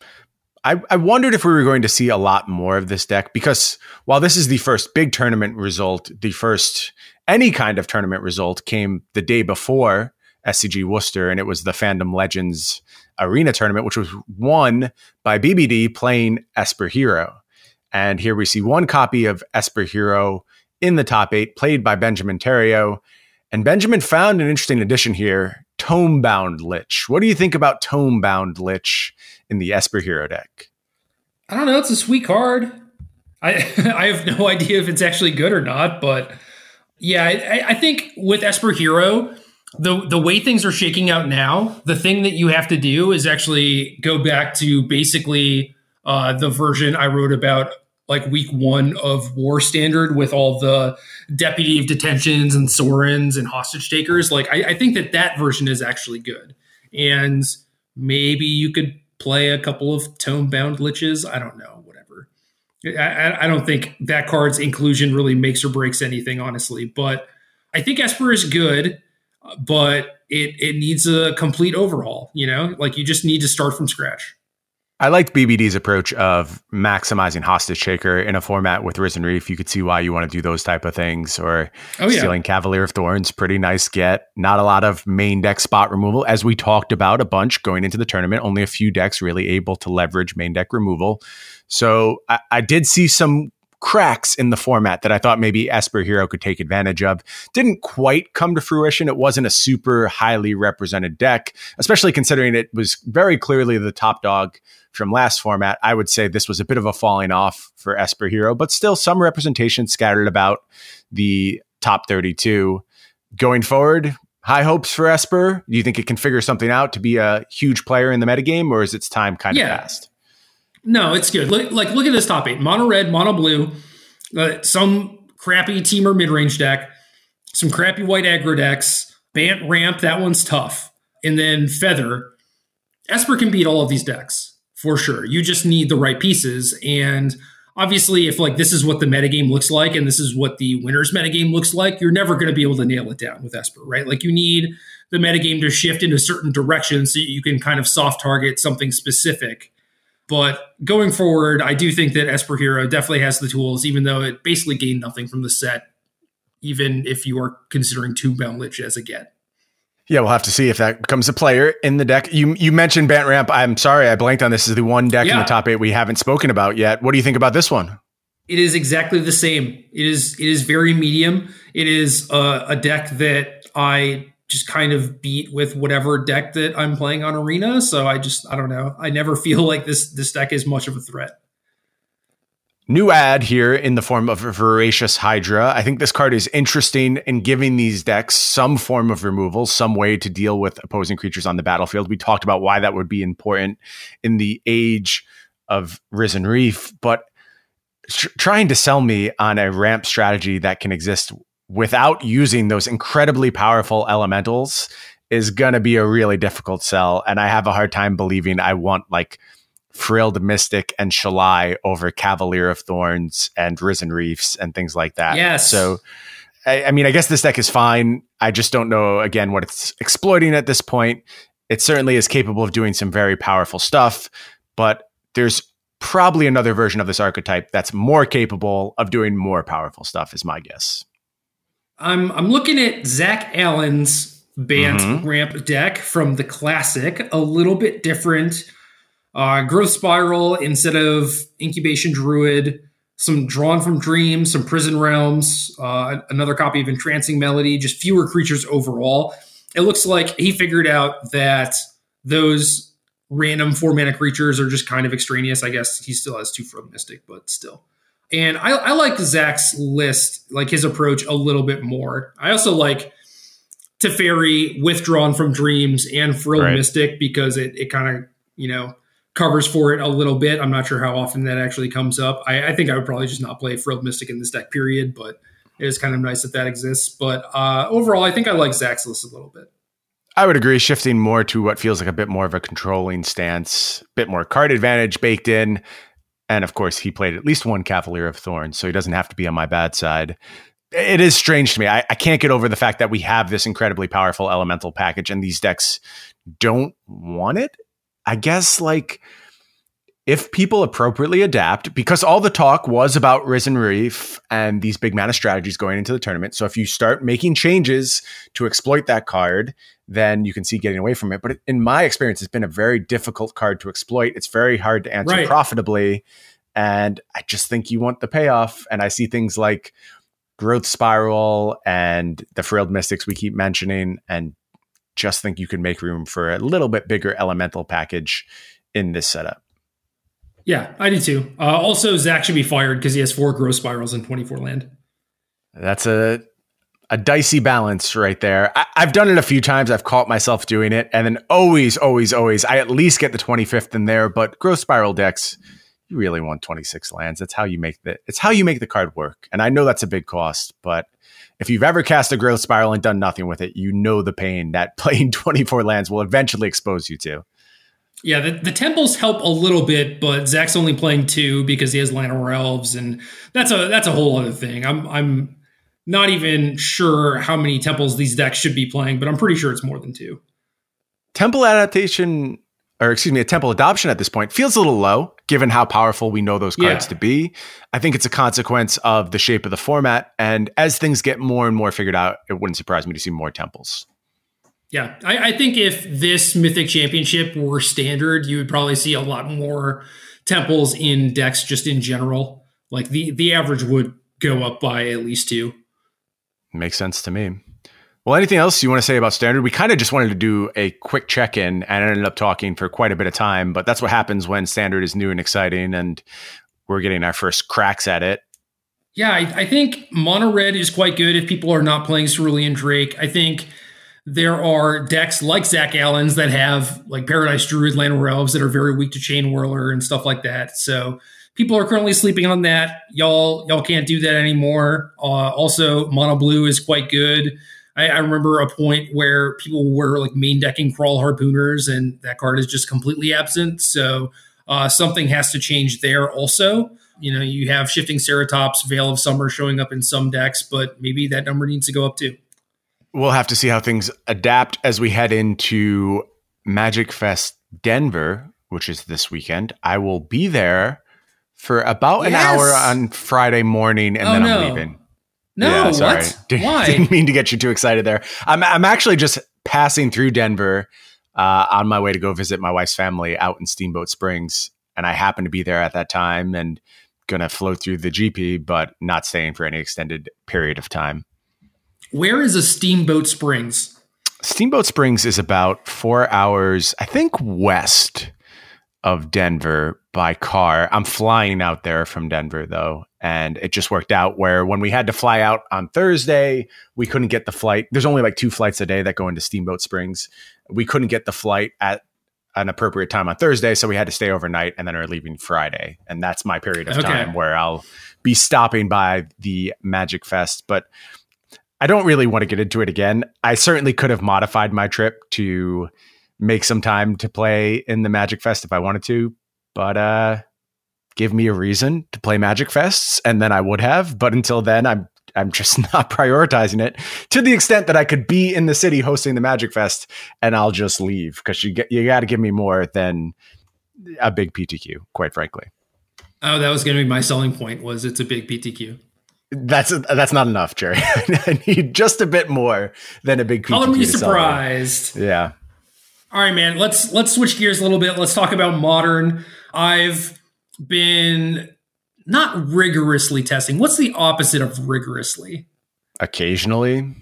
I, I wondered if we were going to see a lot more of this deck because while this is the first big tournament result, the first any kind of tournament result came the day before SCG Worcester, and it was the Fandom Legends Arena tournament, which was won by BBD playing Esper Hero. And here we see one copy of Esper Hero in the top eight, played by Benjamin Terrio. And Benjamin found an interesting addition here Tomebound Lich. What do you think about Tomebound Lich in the Esper Hero deck? I don't know. It's a sweet card. I I have no idea if it's actually good or not, but yeah, I, I think with Esper Hero, the the way things are shaking out now, the thing that you have to do is actually go back to basically uh, the version I wrote about like week one of War Standard with all the deputy of detentions and Sorins and hostage takers. Like I, I think that that version is actually good, and maybe you could play a couple of Tomebound Liches. I don't know, whatever. I, I don't think that card's inclusion really makes or breaks anything, honestly. But I think Esper is good, but it it needs a complete overhaul. You know, like you just need to start from scratch. I liked BBD's approach of maximizing hostage taker in a format with Risen Reef. You could see why you want to do those type of things. Or oh, yeah. stealing Cavalier of Thorns, pretty nice get. Not a lot of main deck spot removal, as we talked about a bunch going into the tournament. Only a few decks really able to leverage main deck removal. So I, I did see some cracks in the format that I thought maybe Esper Hero could take advantage of. Didn't quite come to fruition. It wasn't a super highly represented deck, especially considering it was very clearly the top dog from last format. I would say this was a bit of a falling off for Esper Hero, but still some representation scattered about the top 32. Going forward, high hopes for Esper. Do you think it can figure something out to be a huge player in the metagame, or is its time kind of past? No, it's good. Look, like look at this top eight: mono red, mono blue, uh, some crappy Temur mid range deck, some crappy white aggro decks, Bant ramp. That one's tough, and then feather. Esper can beat all of these decks for sure. You just need the right pieces, and obviously, if like this is what the metagame looks like, and this is what the winners metagame looks like, you're never going to be able to nail it down with Esper, right? Like you need the metagame to shift in a certain direction so you can kind of soft target something specific but going forward, I do think that Esper Hero definitely has the tools, even though it basically gained nothing from the set, even if you are considering Tomebound Lich as a get. Yeah, we'll have to see if that becomes a player in the deck. You you mentioned Bant Ramp. I'm sorry, I blanked on this. this is the one deck yeah. in the top eight we haven't spoken about yet. What do you think about this one? It is exactly the same. It is it is very medium. It is a, a deck that I just kind of beat with whatever deck that I'm playing on Arena. So I just I don't know. I never feel like this this deck is much of a threat. New ad here in the form of Voracious Hydra. I think this card is interesting in giving these decks some form of removal, some way to deal with opposing creatures on the battlefield. We talked about why that would be important in the age of Risen Reef, but tr- trying to sell me on a ramp strategy that can exist without using those incredibly powerful elementals is going to be a really difficult sell. And I have a hard time believing I want like Frilled Mystic and Shalai over Cavalier of Thorns and Risen Reefs and things like that. Yes. So, I, I mean, I guess this deck is fine. I just don't know, again, what it's exploiting at this point. It certainly is capable of doing some very powerful stuff, but there's probably another version of this archetype that's more capable of doing more powerful stuff, is my guess. I'm I'm looking at Zach Allen's Bant mm-hmm. ramp deck from the classic, a little bit different. Uh, growth spiral instead of incubation druid, some drawn from dreams, some prison realms, uh, another copy of entrancing melody, just fewer creatures overall. It looks like he figured out that those random four mana creatures are just kind of extraneous. I guess he still has two from Mystic, but still. And I, I like Zach's list, like his approach a little bit more. I also like Teferi withdrawn from dreams and Frill right. Mystic because it, it kind of, you know, covers for it a little bit. I'm not sure how often that actually comes up. I, I think I would probably just not play Frilled Mystic in this deck, period, but it is kind of nice that that exists. But uh, overall, I think I like list a little bit. I would agree, shifting more to what feels like a bit more of a controlling stance, bit more card advantage baked in. And of course, he played at least one Cavalier of Thorns, so he doesn't have to be on my bad side. It is strange to me. I, I can't get over the fact that we have this incredibly powerful elemental package and these decks don't want it. I guess, like, if people appropriately adapt, because all the talk was about Risen Reef and these big mana strategies going into the tournament. So if you start making changes to exploit that card, then you can see getting away from it. But in my experience, it's been a very difficult card to exploit. It's very hard to answer right. profitably. And I just think you want the payoff. And I see things like Growth Spiral and the Frilled Mystics we keep mentioning, and just think you can make room for a little bit bigger elemental package in this setup. Yeah, I do too. Uh, also, Zach should be fired because he has four growth spirals in 24 land. That's a a dicey balance right there. I, have done it a few times. I've caught myself doing it, and then always, always, always, I at least get the 25th in there. But growth spiral decks, you really want 26 lands. That's how you make the. It's how you make the card work. And I know that's a big cost, but if you've ever cast a growth spiral and done nothing with it, you know the pain that playing 24 lands will eventually expose you to. Yeah, the, the temples help a little bit, but Zach's only playing two because he has Llanowar Elves, and that's a that's a whole other thing. I'm I'm not even sure how many temples these decks should be playing, but I'm pretty sure it's more than two. Temple adaptation, or excuse me, a temple adoption at this point feels a little low, given how powerful we know those cards yeah. to be. I think it's a consequence of the shape of the format, and as things get more and more figured out, it wouldn't surprise me to see more temples. Yeah, I, I, think if this Mythic Championship were standard, you would probably see a lot more temples in decks just in general. Like the the average would go up by at least two. Makes sense to me. Well, anything else you want to say about standard? We kind of just wanted to do a quick check in and ended up talking for quite a bit of time, but that's what happens when standard is new and exciting and we're getting our first cracks at it. Yeah, I, I think mono red is quite good if people are not playing Cerulean Drake. I think there are decks like Zach Allen's that have like Paradise Druid, Llanowar Elves that are very weak to Chainwhirler and stuff like that. So people are currently sleeping on that. Y'all, y'all can't do that anymore. Uh, also, Mono Blue is quite good. I, I, remember a point where people were like main decking Kraul Harpooners, and that card is just completely absent. So uh, something has to change there. Also, you know, you have Shifting Ceratops, Veil of Summer showing up in some decks, but maybe that number needs to go up too we'll have to see how things adapt as we head into Magic Fest Denver, which is this weekend. I will be there for about yes. an hour on Friday morning, and oh, then I'm no. leaving. No, yeah, sorry. What? Didn't, Why? Didn't mean to get you too excited there. I'm I'm actually just passing through Denver uh, on my way to go visit my wife's family out in Steamboat Springs, and I happen to be there at that time and gonna float through the GP, but not staying for any extended period of time. Where is a Steamboat Springs? Steamboat Springs is about four hours, I think, west of Denver by car. I'm flying out there from Denver though, and it just worked out where when we had to fly out on Thursday, we couldn't get the flight. There's only like two flights a day that go into Steamboat Springs. We couldn't get the flight at an appropriate time on Thursday, so we had to stay overnight and then are leaving Friday. And that's my period of okay. time where I'll be stopping by the Magic Fest. But I don't really want to get into it again. I certainly could have modified my trip to make some time to play in the Magic Fest if I wanted to, but uh give me a reason to play Magic Fests and then I would have, but until then I'm I'm just not prioritizing it to the extent that I could be in the city hosting the Magic Fest and I'll just leave cuz you get you got to give me more than a big PTQ, quite frankly. Oh, that was going to be my selling point was it's a big PTQ. That's that's not enough, Jerry. I need just a bit more than a big. Color me surprised. Yeah. All right, man. Let's let's switch gears a little bit. Let's talk about modern. I've been not rigorously testing. What's the opposite of rigorously? Occasionally.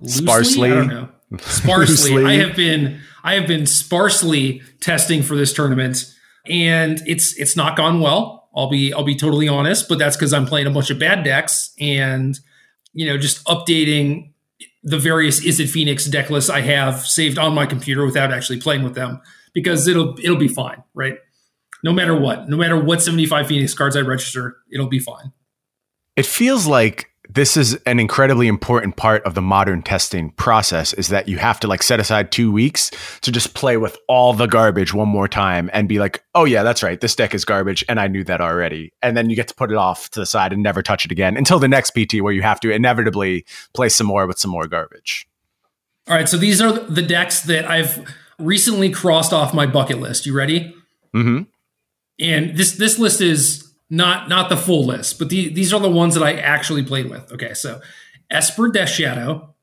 Loosely? Sparsely. I don't know. Sparsely. I have been I have been sparsely testing for this tournament, and it's it's not gone well. I'll be I'll be totally honest, but that's because I'm playing a bunch of bad decks and you know just updating the various is it Phoenix deck lists I have saved on my computer without actually playing with them because it'll it'll be fine, right? No matter what, no matter what 75 Phoenix cards I register, it'll be fine. It feels like this is an incredibly important part of the modern testing process is that you have to like set aside two weeks to just play with all the garbage one more time and be like, oh yeah, that's right. This deck is garbage. And I knew that already. And then you get to put it off to the side and never touch it again until the next PT where you have to inevitably play some more with some more garbage. All right. So these are the decks that I've recently crossed off my bucket list. You ready? Mm-hmm. And this this list is not not the full list, but the, these are the ones that I actually played with. Okay, so Esper Death Shadow,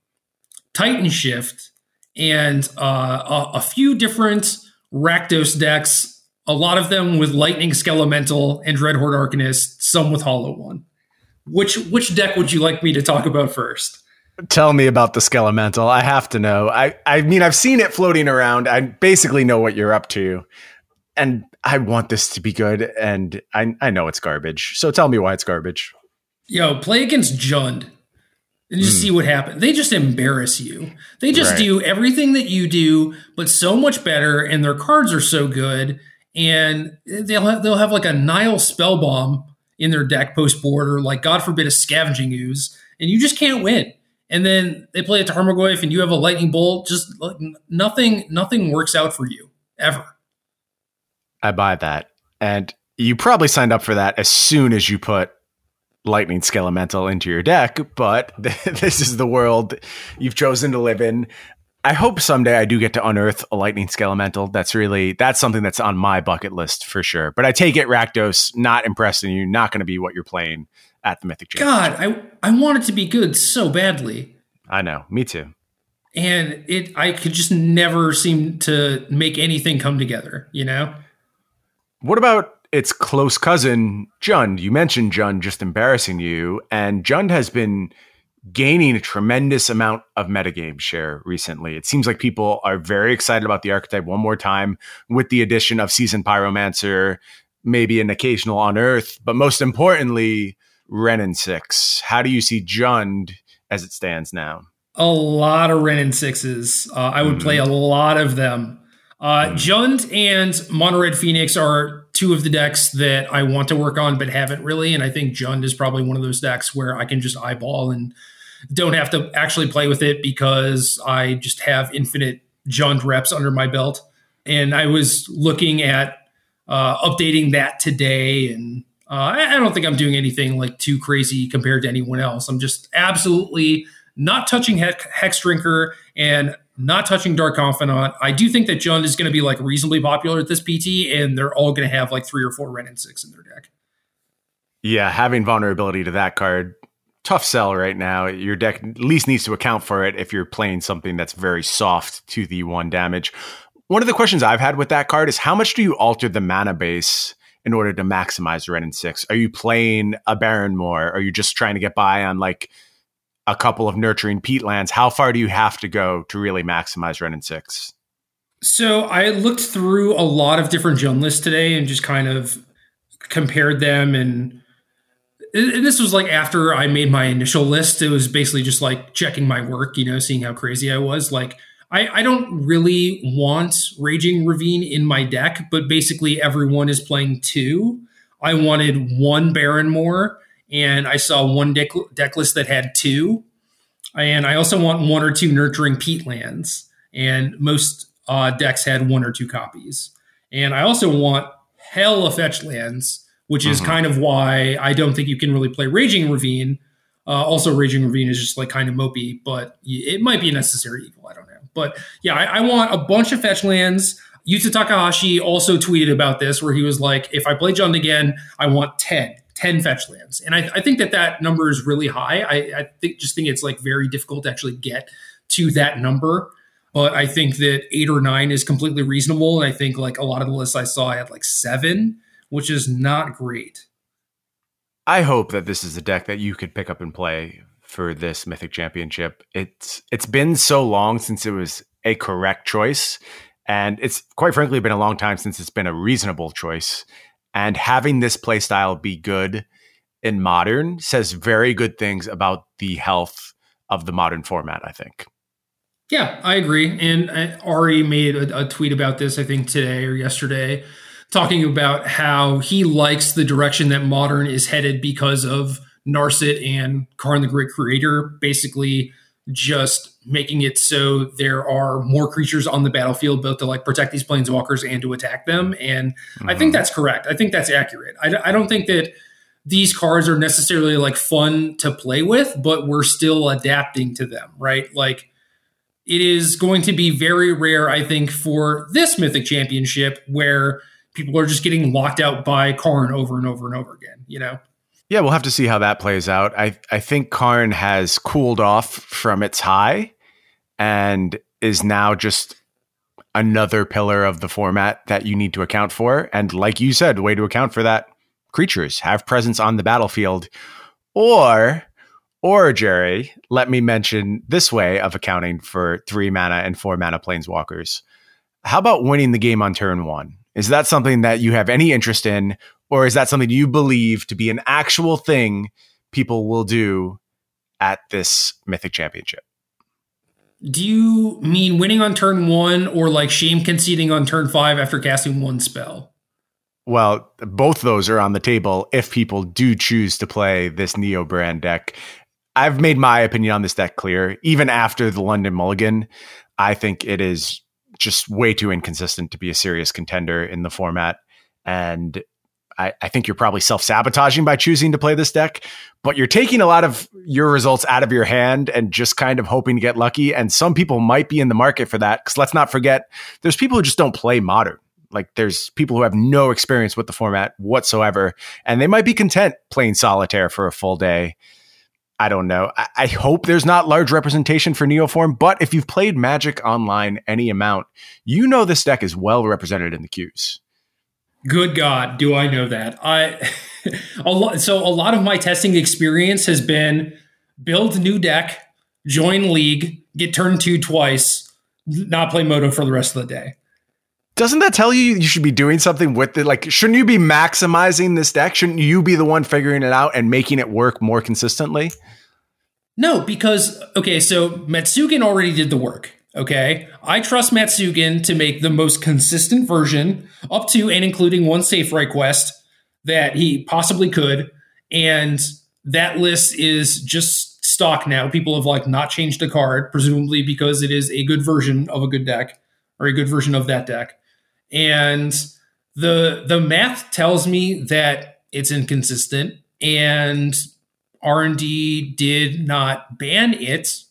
Titan Shift, and uh, a, a, few different Rakdos decks A lot of them with Lightning Skelemental and Dreadhorde Arcanist, some with Hollow One. Which which deck would you like me to talk about first? Tell me about the Skelemental. I have to know. I I mean I've seen it floating around. I basically know what you're up to. And I want this to be good and I I know it's garbage. So tell me why it's garbage. Yo, play against Jund and just mm. see what happens. They just embarrass you. They just right. do everything that you do, but so much better, and their cards are so good. And they'll have, they'll have like a Nihil Spellbomb in their deck post board, or like God forbid a Scavenging Ooze, and you just can't win. And then they play a Tarmogoyf, and you have a Lightning Bolt. Just like, nothing, nothing works out for you ever. I buy that, and you probably signed up for that as soon as you put lightning skelemental into your deck, but this is the world you've chosen to live in. I hope someday I do get to unearth a lightning skelemental. That's really that's something that's on my bucket list for sure. But I take it Rakdos not impressing you, not going to be what you're playing at the Mythic God, I I want it to be good so badly. I know, me too. And it I could just never seem to make anything come together, you know? What about its close cousin, Jund. You mentioned Jund just embarrassing you, and Jund has been gaining a tremendous amount of metagame share recently. It seems like people are very excited about the archetype one more time with the addition of Seasoned Pyromancer, maybe an occasional Unearth, but most importantly, Wrenn and Six. How do you see Jund as it stands now? A lot of Wrenn and Sixes. Uh, I would mm-hmm. play a lot of them. Uh, mm-hmm. Jund and Mono Red Phoenix are two of the decks that I want to work on but haven't really. And I think Jund is probably one of those decks where I can just eyeball and don't have to actually play with it because I just have infinite Jund reps under my belt. And I was looking at uh, updating that today, and uh, I, I don't think I'm doing anything like too crazy compared to anyone else. I'm just absolutely not touching Hexdrinker and not touching Dark Confidant. I do think that Jund is going to be like reasonably popular at this PT, and they're all going to have like three or four Wrenn and Six in their deck. Yeah, having vulnerability to that card, tough sell right now. Your deck at least needs to account for it if you're playing something that's very soft to the one damage. One of the questions I've had with that card is how much do you alter the mana base in order to maximize Wrenn and Six? Are you playing a Barren Moor? Are you just trying to get by on like a couple of nurturing peatlands, how far do you have to go to really maximize and Six? So I looked through a lot of different Jund lists today and just kind of compared them and and this was like after I made my initial list. It was basically just like checking my work, you know, seeing how crazy I was. Like, I, I don't really want Raging Ravine in my deck, but basically everyone is playing two. I wanted one Barren Moor and I saw one deck, deck list that had two. And I also want one or two nurturing peatlands, and most uh, decks had one or two copies. And I also want hell of fetch lands, which is mm-hmm. kind of why I don't think you can really play Raging Ravine. Uh, also, Raging Ravine is just like kind of mopey, but it might be a necessary evil. I don't know. But yeah, I, I want a bunch of fetch lands. Yuta Takahashi also tweeted about this, where he was like, if I play Jund again, I want 10. 10 fetch lands. And I, I, think that that number is really high. I, I think just think it's like very difficult to actually get to that number. But I think that eight or nine is completely reasonable. And I think like a lot of the lists I saw I had like seven, which is not great. I hope that this is a deck that you could pick up and play for this Mythic Championship. It's it's been so long since it was a correct choice. And it's quite frankly been a long time since it's been a reasonable choice. And having this playstyle be good in modern says very good things about the health of the modern format, I think. Yeah, I agree. And uh, Ari made a, a tweet about this, I think, today or yesterday, talking about how he likes the direction that modern is headed because of Narset and Karn the Great Creator basically just making it so there are more creatures on the battlefield both to like protect these planeswalkers and to attack them and mm-hmm. i think mm-hmm. that's correct i think that's accurate I, I don't think that these cards are necessarily like fun to play with but we're still adapting to them right like it is going to be very rare i think for this mythic championship where people are just getting locked out by karn over and over and over again you know yeah, we'll have to see how that plays out. I, I think Karn has cooled off from its high and is now just another pillar of the format that you need to account for. And like you said, the way to account for that, creatures have presence on the battlefield. Or, or Jerry, let me mention this way of accounting for three mana and four mana planeswalkers. How about winning the game on turn one? Is that something that you have any interest in, or is that something you believe to be an actual thing people will do at this Mythic Championship? Do you mean winning on turn one or like shame conceding on turn five after casting one spell? Well, both those are on the table if people do choose to play this Neobrand deck. I've made my opinion on this deck clear. Even after the London Mulligan, I think it is just way too inconsistent to be a serious contender in the format. And I, I think you're probably self sabotaging by choosing to play this deck, but you're taking a lot of your results out of your hand and just kind of hoping to get lucky. And some people might be in the market for that because let's not forget there's people who just don't play modern. Like there's people who have no experience with the format whatsoever, and they might be content playing solitaire for a full day. I don't know. I, I hope there's not large representation for Neoform, but if you've played Magic online any amount, you know this deck is well represented in the queues. Good God, do I know that? I a lot. So a lot of my testing experience has been build new deck, join league, get turned two twice, not play MODO for the rest of the day. Doesn't that tell you you should be doing something with it? Like, shouldn't you be maximizing this deck? Shouldn't you be the one figuring it out and making it work more consistently? No, because okay, so Matsugan already did the work. Okay. I trust Matsugan to make the most consistent version up to and including one safe request that he possibly could. And that list is just stock now. People have like not changed a card, presumably because it is a good version of a good deck or a good version of that deck. And the the math tells me that it's inconsistent and R&D did not ban it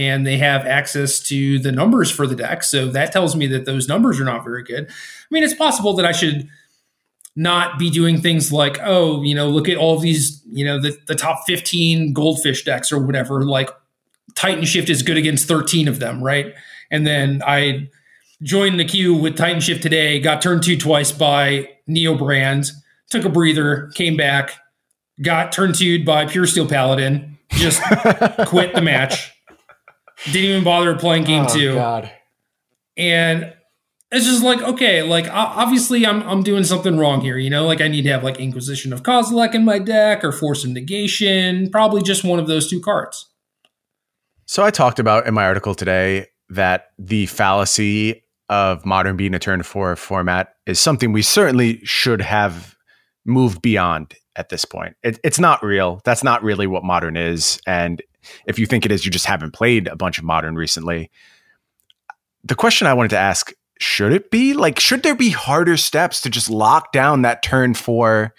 and they have access to the numbers for the deck. So that tells me that those numbers are not very good. I mean, it's possible that I should not be doing things like, oh, you know, look at all these, you know, the, the top 15 goldfish decks or whatever. Like Titan Shift is good against 13 of them, right? And then I joined the queue with Titan Shift today, got turned two twice by Neobrand, took a breather, came back, got turned two by Puresteel Paladin, just quit the match didn't even bother playing game oh, two. God. And it's just like okay, like obviously I'm I'm doing something wrong here, you know. Like I need to have like Inquisition of Kozilek in my deck or Force of Negation, probably just one of those two cards. So I talked about in my article today that the fallacy of modern being a turn four format is something we certainly should have moved beyond at this point. It, it's not real. That's not really what modern is, and if you think it is, you just haven't played a bunch of modern recently. The question I wanted to ask should it be? Like, should there be harder steps to just lock down that turn four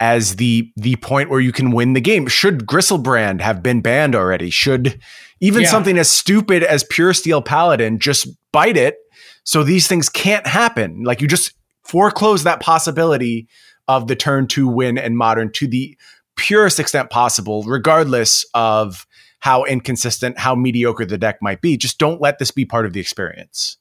as the the point where you can win the game? Should Griselbrand have been banned already? Should even yeah. something as stupid as Puresteel Paladin just bite it so these things can't happen? Like you just foreclose that possibility of the turn two win and modern to the purest extent possible, regardless of how inconsistent, how mediocre the deck might be. Just don't let this be part of the experience.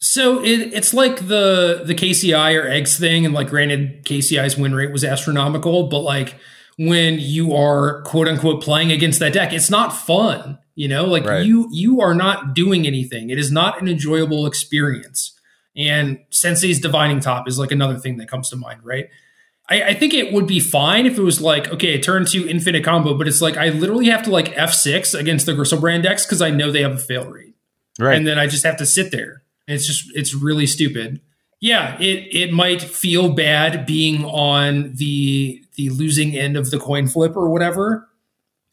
So it, it's like the the KCI or eggs thing, and like granted, KCI's win rate was astronomical, but like when you are quote unquote playing against that deck, it's not fun. You know, like right. you you are not doing anything. It is not an enjoyable experience. And Sensei's Divining Top is like another thing that comes to mind, right? I, I, think it would be fine if it was like, okay, turn to infinite combo, but it's like I literally have to like F6 against the Griselbrand decks because I know they have a fail rate. Right. And then I just have to sit there. It's just it's really stupid. Yeah, it it might feel bad being on the the losing end of the coin flip or whatever.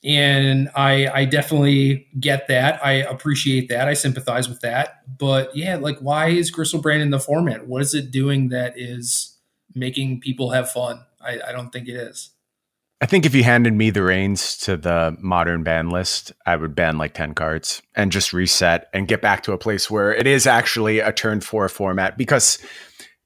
And I I definitely get that. I appreciate that. I sympathize with that. But yeah, like why is Griselbrand in the format? What is it doing that is making people have fun. I, I don't think it is. I think if you handed me the reins to the modern ban list, I would ban like 10 cards and just reset and get back to a place where it is actually a turn four format because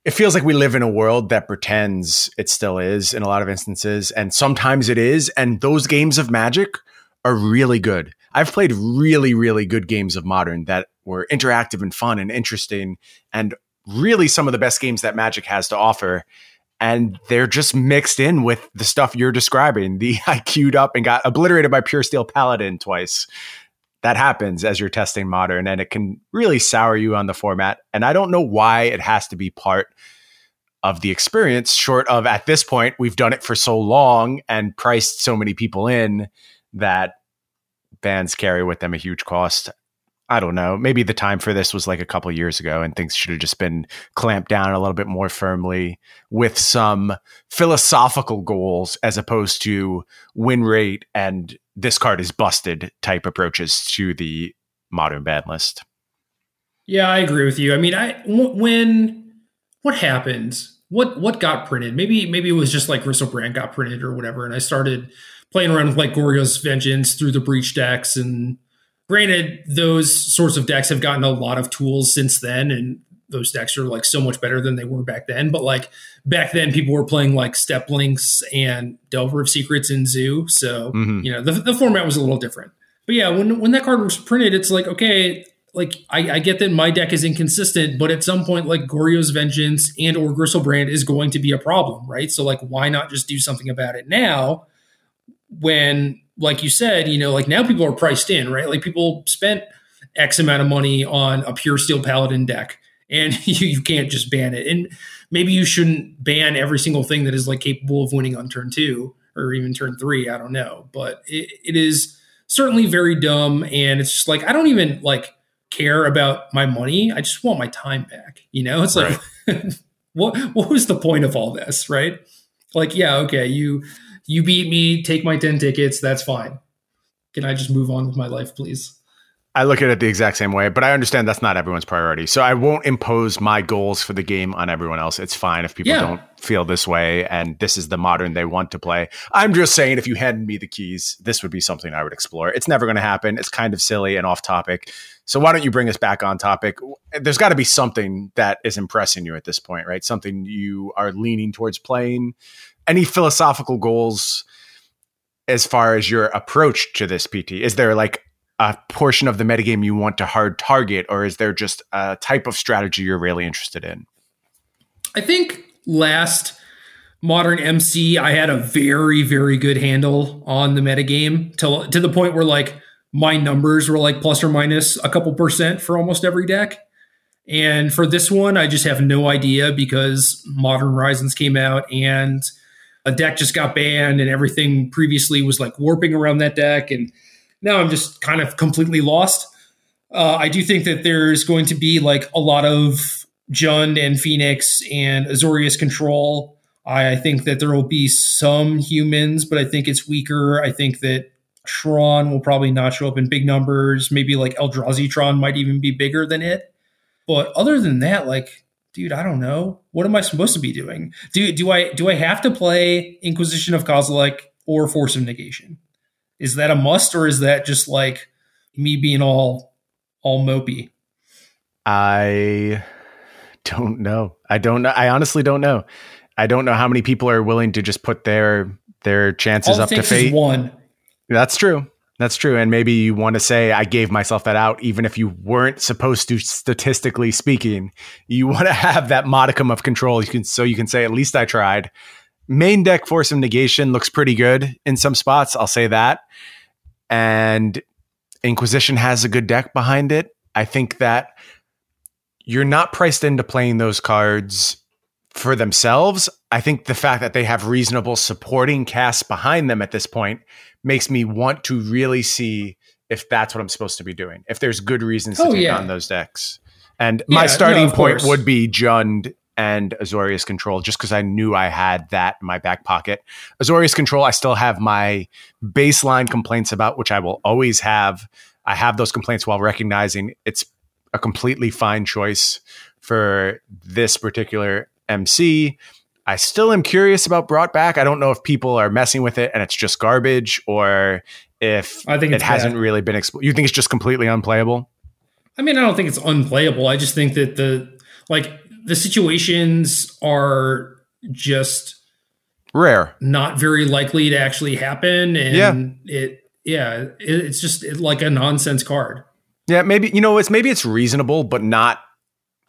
it feels like we live in a world that pretends it still is in a lot of instances. And sometimes it is. And those games of magic are really good. I've played really, really good games of modern that were interactive and fun and interesting and really some of the best games that Magic has to offer. And they're just mixed in with the stuff you're describing. The I queued up and got obliterated by Puresteel Paladin twice. That happens as you're testing modern, and it can really sour you on the format. And I don't know why it has to be part of the experience, short of at this point, we've done it for so long and priced so many people in that bans carry with them a huge cost. I don't know. Maybe the time for this was like a couple years ago and things should have just been clamped down a little bit more firmly with some philosophical goals as opposed to win rate and this card is busted type approaches to the modern ban list. Yeah, I agree with you. I mean, I when what happened what what got printed. Maybe maybe it was just like Griselbrand got printed or whatever, and I started playing around with like Goryo's Vengeance through the Breach decks. And granted, those sorts of decks have gotten a lot of tools since then, and those decks are like so much better than they were back then. But like back then, people were playing like Steppe Lynx and Delver of Secrets in Zoo, so mm-hmm. you know the, the format was a little different. But yeah, when when that card was printed, it's like okay, like I, I, get that my deck is inconsistent, but at some point, like Goryo's Vengeance and or Griselbrand is going to be a problem, right? So like, why not just do something about it now? When, like you said, you know, like now people are priced in, right? Like people spent X amount of money on a Puresteel Paladin deck, and you, you can't just ban it. And maybe you shouldn't ban every single thing that is like capable of winning on turn two or even turn three. I don't know, but it, it is certainly very dumb, and it's just like I don't even like care about my money. I just want my time back. You know, it's like, what what was the point of all this, right? Like, yeah, okay, you you beat me, take my ten tickets, that's fine. Can I just move on with my life, please? I look at it the exact same way, but I understand that's not everyone's priority. So I won't impose my goals for the game on everyone else. It's fine if people yeah. don't feel this way and this is the modern they want to play. I'm just saying if you handed me the keys, this would be something I would explore. It's never going to happen. It's kind of silly and off topic. So why don't you bring us back on topic? There's got to be something that is impressing you at this point, right? Something you are leaning towards playing. Any philosophical goals as far as your approach to this PT? Is there like a portion of the metagame you want to hard target, or is there just a type of strategy you're really interested in? I think last modern MC, I had a very, very good handle on the metagame to, to the point where like my numbers were like plus or minus a couple percent for almost every deck. And for this one, I just have no idea because Modern Horizons came out and a deck just got banned and everything previously was like warping around that deck. And now I'm just kind of completely lost. Uh, I do think that there's going to be like a lot of Jund and Phoenix and Azorius control. I, I think that there will be some humans, but I think it's weaker. I think that Tron will probably not show up in big numbers. Maybe like Eldrazi Tron might even be bigger than it. But other than that, like, dude, I don't know. What am I supposed to be doing? Do do I do I have to play Inquisition of Kozilek or Force of Negation? Is that a must or is that just like me being all all mopey? I don't know. I don't know. I honestly don't know. I don't know how many people are willing to just put their their chances all up to fate. one. That's true. That's true. And maybe you want to say, I gave myself that out, even if you weren't supposed to, statistically speaking. You want to have that modicum of control. You can, so you can say, at least I tried main deck Force of Negation looks pretty good in some spots. I'll say that. And Inquisition has a good deck behind it. I think that you're not priced into playing those cards for themselves. I think the fact that they have reasonable supporting casts behind them at this point makes me want to really see if that's what I'm supposed to be doing. If there's good reasons to oh, take yeah. on those decks. And yeah, my starting no, point course. would be Jund and Azorius Control just because I knew I had that in my back pocket. Azorius Control, I still have my baseline complaints about, which I will always have. I have those complaints while recognizing it's a completely fine choice for this particular MC. I still am curious about brought back. I don't know if people are messing with it and it's just garbage or if I think it hasn't bad. really been expl- you think it's just completely unplayable? I mean, I don't think it's unplayable. I just think that the like the situations are just rare, not very likely to actually happen, and yeah. it yeah, it's just like a nonsense card. Yeah, maybe you know it's maybe it's reasonable, but not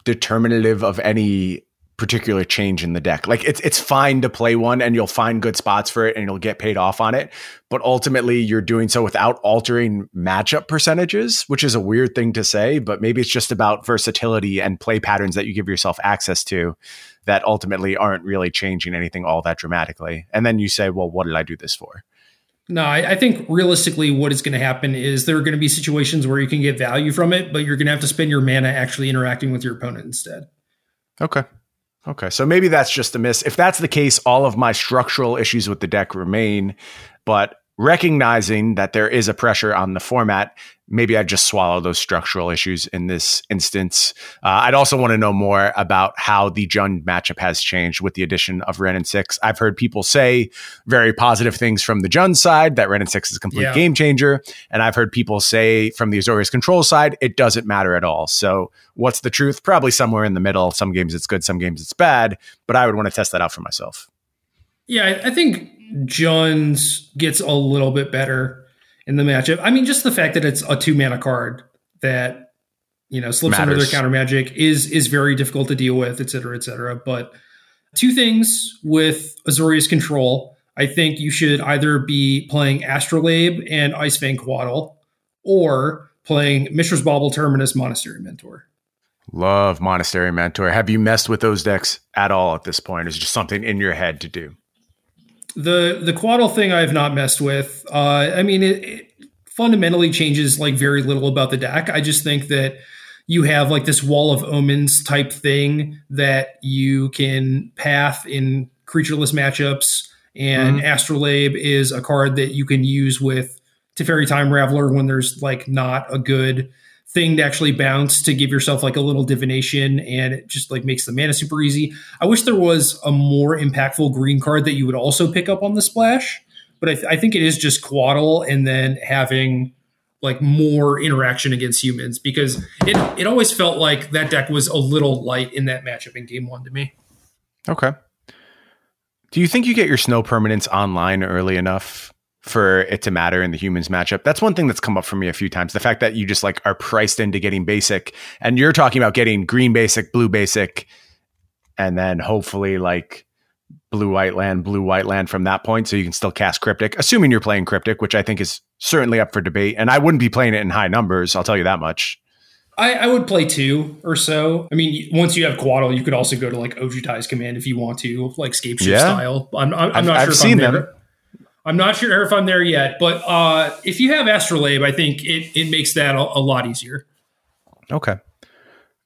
determinative of any particular change in the deck. Like it's it's fine to play one and you'll find good spots for it and you'll get paid off on it, but ultimately you're doing so without altering matchup percentages, which is a weird thing to say, but maybe it's just about versatility and play patterns that you give yourself access to that ultimately aren't really changing anything all that dramatically. And then you say, "Well, what did I do this for?" No, I, I think realistically, what is going to happen is there are going to be situations where you can get value from it, but you're going to have to spend your mana actually interacting with your opponent instead. Okay. Okay. So maybe that's just a miss. If that's the case, all of my structural issues with the deck remain. But recognizing that there is a pressure on the format, maybe I'd just swallow those structural issues in this instance. Uh, I'd also want to know more about how the Jund matchup has changed with the addition of Wrenn and Six. I've heard people say very positive things from the Jund side that Wrenn and Six is a complete yeah. game changer. And I've heard people say from the Azorius control side, it doesn't matter at all. So what's the truth? Probably somewhere in the middle. Some games it's good, some games it's bad, but I would want to test that out for myself. Yeah, I think Jund gets a little bit better in the matchup. I mean, just the fact that it's a two mana card that you know slips Matters. under their counter magic is is very difficult to deal with, et cetera, et cetera. But two things with Azorius control. I think you should either be playing Astrolabe and Ice Icefang Coatl, or playing Mishra's Bauble Terminus Monastery Mentor. Love Monastery Mentor. Have you messed with those decks at all at this point? Is it just something in your head to do? The the Coatl thing I have not messed with. Uh, I mean, it, it fundamentally changes like very little about the deck. I just think that you have like this wall of omens type thing that you can path in creatureless matchups, and mm-hmm. Astrolabe is a card that you can use with Teferi Time Raveler when there's like not a good thing to actually bounce to give yourself like a little divination and it just like makes the mana super easy. I wish there was a more impactful green card that you would also pick up on the splash, but I, th- I think it is just Coatl and then having like more interaction against humans because it it always felt like that deck was a little light in that matchup in game one to me. Okay. Do you think you get your snow permanents online early enough for it to matter in the humans matchup. That's one thing that's come up for me a few times. The fact that you just like are priced into getting basic and you're talking about getting green basic, blue basic, and then hopefully like blue white land, blue white land from that point. So you can still cast cryptic, assuming you're playing cryptic, which I think is certainly up for debate. And I wouldn't be playing it in high numbers. I'll tell you that much. I, I would play two or so. I mean, once you have Coatl, you could also go to like Ojutai's command if you want to, like Scapeshift yeah. style. I'm, I'm, I'm not I've, sure. I've seen them. I'm not sure if I'm there yet, but uh, if you have Astrolabe, I think it, it makes that a, a lot easier. Okay.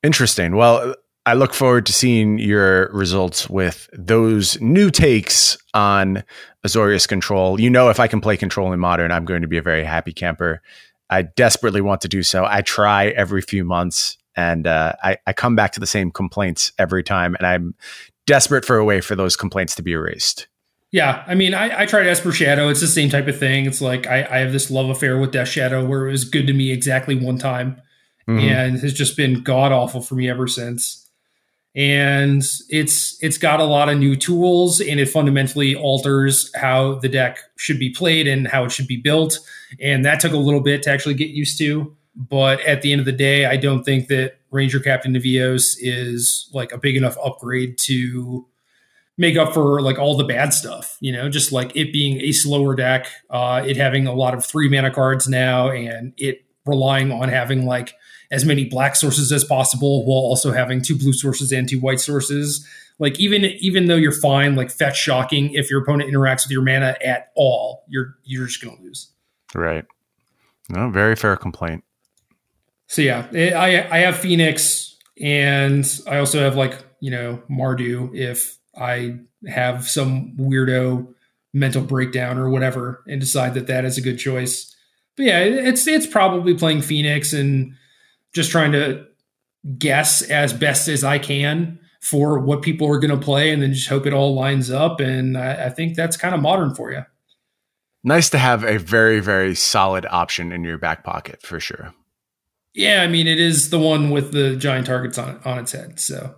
Interesting. Well, I look forward to seeing your results with those new takes on Azorius Control. You know, if I can play Control in Modern, I'm going to be a very happy camper. I desperately want to do so. I try every few months and uh, I, I come back to the same complaints every time, and I'm desperate for a way for those complaints to be erased. Yeah, I mean, I, I tried Esper Shadow. It's the same type of thing. It's like I, I have this love affair with Death Shadow where it was good to me exactly one time mm-hmm. and has just been god awful for me ever since. And it's it's got a lot of new tools and it fundamentally alters how the deck should be played and how it should be built. And that took a little bit to actually get used to. But at the end of the day, I don't think that Ranger Captain of Eos is like a big enough upgrade to make up for like all the bad stuff, you know, just like it being a slower deck, uh, it having a lot of three mana cards now, and it relying on having like as many black sources as possible while also having two blue sources and two white sources. Like even even though you're fine, like fetch shocking, if your opponent interacts with your mana at all, you're you're just gonna lose. Right. No, very fair complaint. So yeah, I I have Phoenix and I also have like you know Mardu if I have some weirdo mental breakdown or whatever and decide that that is a good choice. But yeah, it's it's probably playing Phoenix and just trying to guess as best as I can for what people are going to play and then just hope it all lines up. And I, I think that's kind of modern for you. Nice to have a very, very solid option in your back pocket for sure. Yeah, I mean, it is the one with the giant targets on on its head. So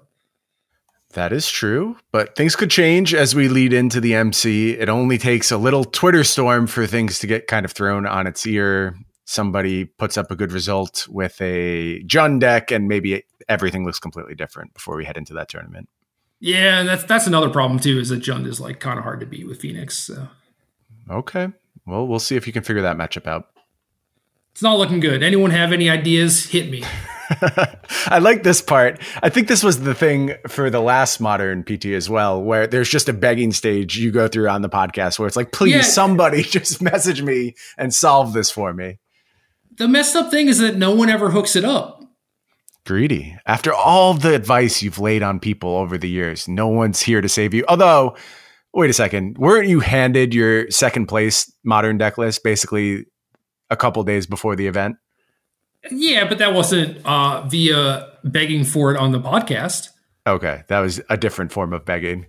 That is true, but things could change as we lead into the MC. It only takes a little Twitter storm for things to get kind of thrown on its ear. Somebody puts up a good result with a Jund deck, and maybe everything looks completely different before we head into that tournament. Yeah, that's that's another problem too. Is that Jund is like kind of hard to beat with Phoenix. So okay, well, we'll see if you can figure that matchup out. It's not looking good. Anyone have any ideas? Hit me. I like this part. I think this was the thing for the last modern PT as well, where there's just a begging stage you go through on the podcast where it's like, please, yeah. somebody just message me and solve this for me. The messed up thing is that no one ever hooks it up. Greedy. After all the advice you've laid on people over the years, no one's here to save you. Although, wait a second, weren't you handed your second place modern deck list basically a couple days before the event? Yeah, but that wasn't uh, via begging for it on the podcast. Okay, that was a different form of begging.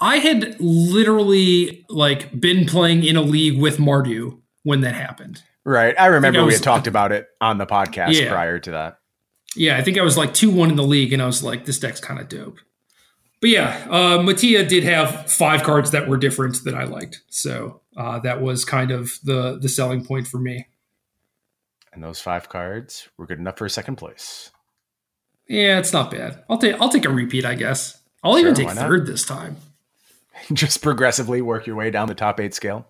I had literally like been playing in a league with Mardu when that happened. Right. I remember I was, we had talked about it on the podcast yeah. prior to that. Yeah, I think I was like 2 1 in the league, and I was like, this deck's kind of dope. But yeah, uh, Mattia did have five cards that were different that I liked. So uh, that was kind of the the selling point for me. And those five cards were good enough for a second place. Yeah, it's not bad. I'll take I'll take a repeat, I guess. I'll sure, even take third this time. Just progressively work your way down the top eight scale.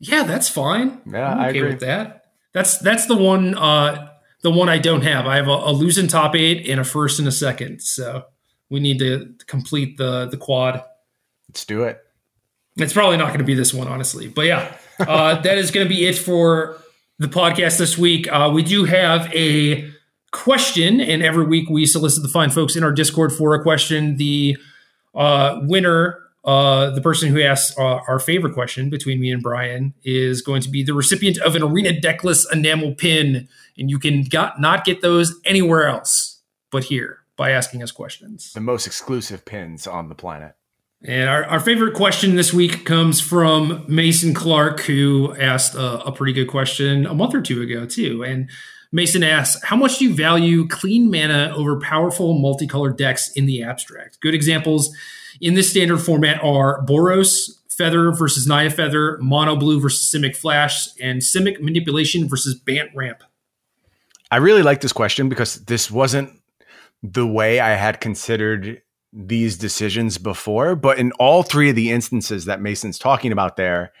Yeah, that's fine. Yeah, I'm okay I agree with that. That's that's the one uh the one I don't have. I have a, a losing top eight and a first and a second. So we need to complete the the quad. Let's do it. It's probably not going to be this one, honestly. But yeah, uh, that is going to be it for the podcast this week. Uh, we do have a question, and every week we solicit the fine folks in our Discord for a question. The uh, winner, uh, the person who asks uh, our favorite question between me and Brian, is going to be the recipient of an Arena Decklists enamel pin, and you can got, not get those anywhere else but here by asking us questions. The most exclusive pins on the planet. And our, our favorite question this week comes from Mason Clark, who asked a, a, pretty good question a month or two ago, too. And Mason asks, How much do you value clean mana over powerful multicolored decks in the abstract? Good examples in this standard format are Boros, Feather versus Naya Feather, Mono Blue versus Simic Flash, and Simic Manipulation versus Bant Ramp. I really like this question because this wasn't the way I had considered these decisions before, but in all three of the instances that Mason's talking about there,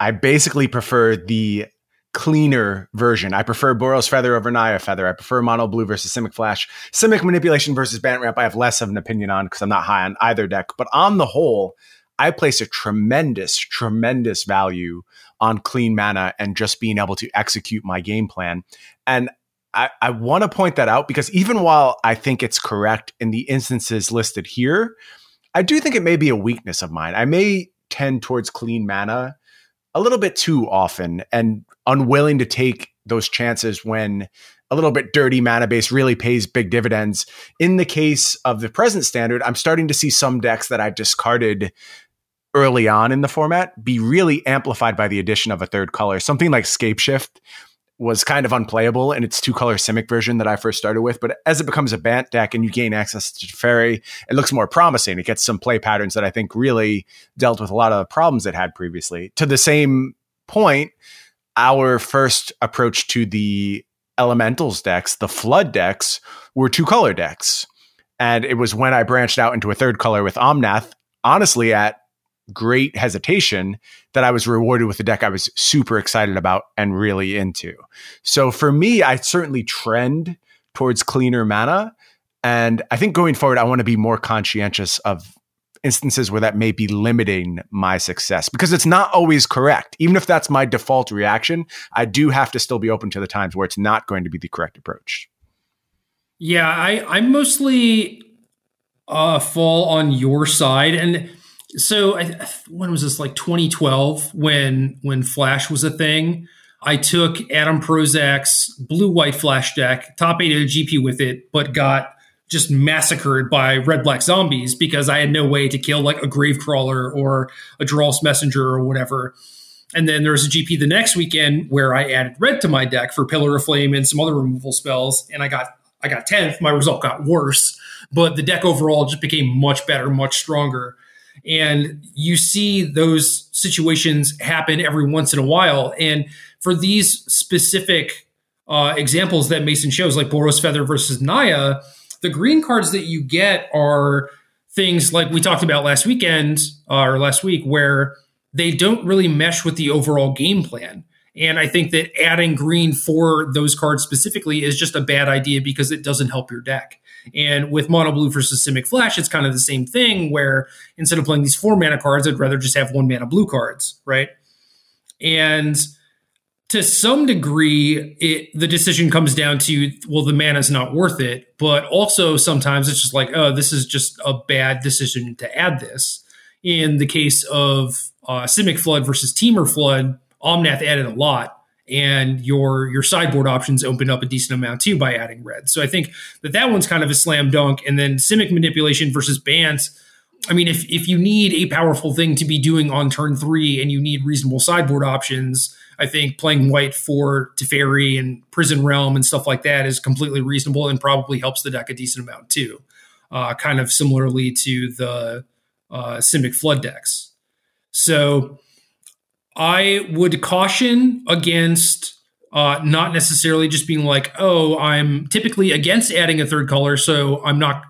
I basically prefer the cleaner version. I prefer Boros Feather over Naya Feather. I prefer Mono Blue versus Simic Flash. Simic Manipulation versus Bant Ramp, I have less of an opinion on because I'm not high on either deck. But on the whole, I place a tremendous, tremendous value on clean mana and just being able to execute my game plan. And I, I want to point that out because even while I think it's correct in the instances listed here, I do think it may be a weakness of mine. I may tend towards clean mana a little bit too often and unwilling to take those chances when a little bit dirty mana base really pays big dividends. In the case of the present standard, I'm starting to see some decks that I discarded early on in the format be really amplified by the addition of a third color. Something like Scape Shift was kind of unplayable in its two color Simic version that I first started with. But as it becomes a Bant deck and you gain access to Teferi, it looks more promising. It gets some play patterns that I think really dealt with a lot of the problems it had previously. To the same point, our first approach to the Elementals decks, the Flood decks, were two color decks. And it was when I branched out into a third color with Omnath, honestly, at great hesitation that I was rewarded with a deck I was super excited about and really into. So for me, I certainly trend towards cleaner mana. And I think going forward, I want to be more conscientious of instances where that may be limiting my success because it's not always correct. Even if that's my default reaction, I do have to still be open to the times where it's not going to be the correct approach. Yeah, I, I mostly uh, fall on your side. And so I, when was this? Like 2012 when when flash was a thing. I took Adam Prosak's blue white flash deck top eight of gp with it but got just massacred by red black zombies because i had no way to kill like a grave crawler or a Geralf's Messenger or whatever. And then there was a gp the next weekend where i added red to my deck for pillar of flame and some other removal spells and i got I got 10th, my result got worse, but the deck overall just became much better, much stronger. And you see those situations happen every once in a while. And for these specific uh, examples that Mason shows, like Boros Feather versus Naya, the green cards that you get are things like we talked about last weekend uh, or last week, where they don't really mesh with the overall game plan. And I think that adding green for those cards specifically is just a bad idea because it doesn't help your deck. And with mono blue versus Simic Flash, it's kind of the same thing where instead of playing these four mana cards, I'd rather just have one mana blue cards, right? And to some degree, it, the decision comes down to, well, the mana is not worth it. But also sometimes it's just like, oh, this is just a bad decision to add this. In the case of uh, Simic Flood versus Temur Flood, Omnath added a lot and your your sideboard options open up a decent amount too by adding red. So I think that that one's kind of a slam dunk. And then Simic manipulation versus Bant. I mean, if if you need a powerful thing to be doing on turn three and you need reasonable sideboard options, I think playing white for Teferi and Prison Realm and stuff like that is completely reasonable and probably helps the deck a decent amount too. Uh, kind of similarly to the uh, Simic Flood decks. So I would caution against uh, not necessarily just being like, oh, I'm typically against adding a third color, so I'm not.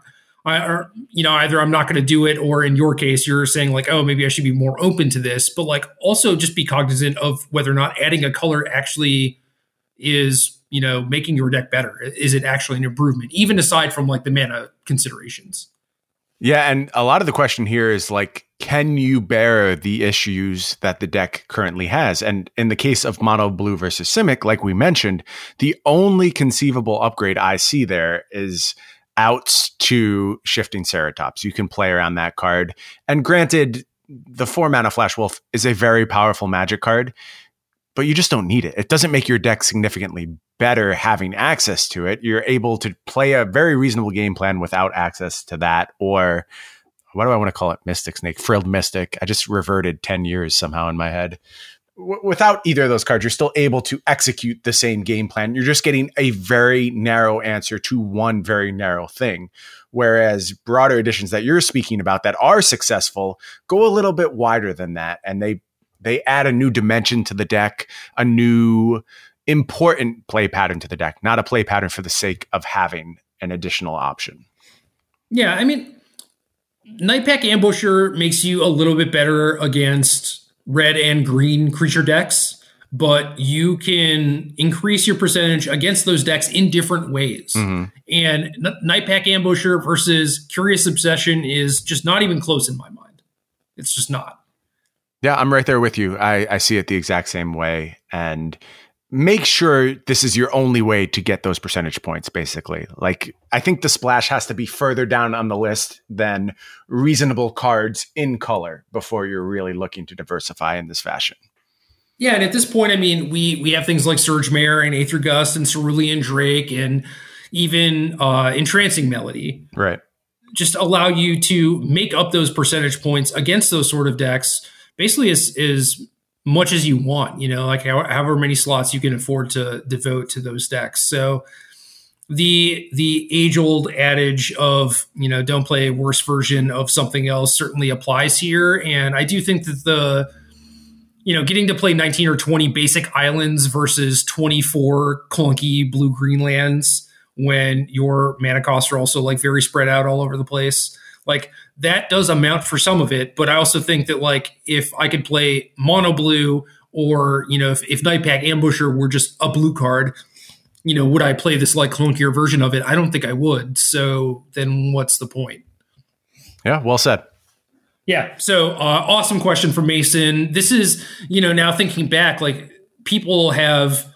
I, you know, either I'm not going to do it, or in your case, you're saying like, oh, maybe I should be more open to this. But like, also just be cognizant of whether or not adding a color actually is, you know, making your deck better. Is it actually an improvement, even aside from like the mana considerations? Yeah, and a lot of the question here is like, can you bear the issues that the deck currently has? And in the case of Mono Blue versus Simic, like we mentioned, the only conceivable upgrade I see there is outs to Shifting Ceratops. You can play around that card. And granted, the four mana Flash Wolf is a very powerful magic card, but you just don't need it. It doesn't make your deck significantly better having access to it. You're able to play a very reasonable game plan without access to that, or what do I want to call it? Mystic Snake, Frilled Mystic. I just reverted 10 years somehow in my head. W- without either of those cards, you're still able to execute the same game plan. You're just getting a very narrow answer to one very narrow thing. Whereas broader editions that you're speaking about that are successful go a little bit wider than that. And they they add a new dimension to the deck, a new important play pattern to the deck, not a play pattern for the sake of having an additional option. Yeah, I mean, Nightpack Ambusher makes you a little bit better against red and green creature decks, but you can increase your percentage against those decks in different ways. Mm-hmm. And N- Nightpack Ambusher versus Curious Obsession is just not even close in my mind. It's just not. Yeah, I'm right there with you. I, I see it the exact same way. And make sure this is your only way to get those percentage points basically like i think the splash has to be further down on the list than reasonable cards in color before you're really looking to diversify in this fashion yeah and at this point i mean we we have things like surge mare and aether gust and cerulean drake and even uh entrancing melody right just allow you to make up those percentage points against those sort of decks basically is is much as you want, you know, like however many slots you can afford to devote to those decks. So the the age old adage of you know don't play a worse version of something else certainly applies here, and I do think that the you know getting to play 19 or 20 basic islands versus 24 clunky blue green lands when your mana costs are also like very spread out all over the place like that does amount for some of it. But I also think that like if I could play mono blue or you know if, if Nightpack Ambusher were just a blue card, you know, would I play this like clunkier version of it? I don't think I would. So then what's the point? Yeah, well said. Yeah. So uh, awesome question from Mason. This is, you know, now thinking back, like people have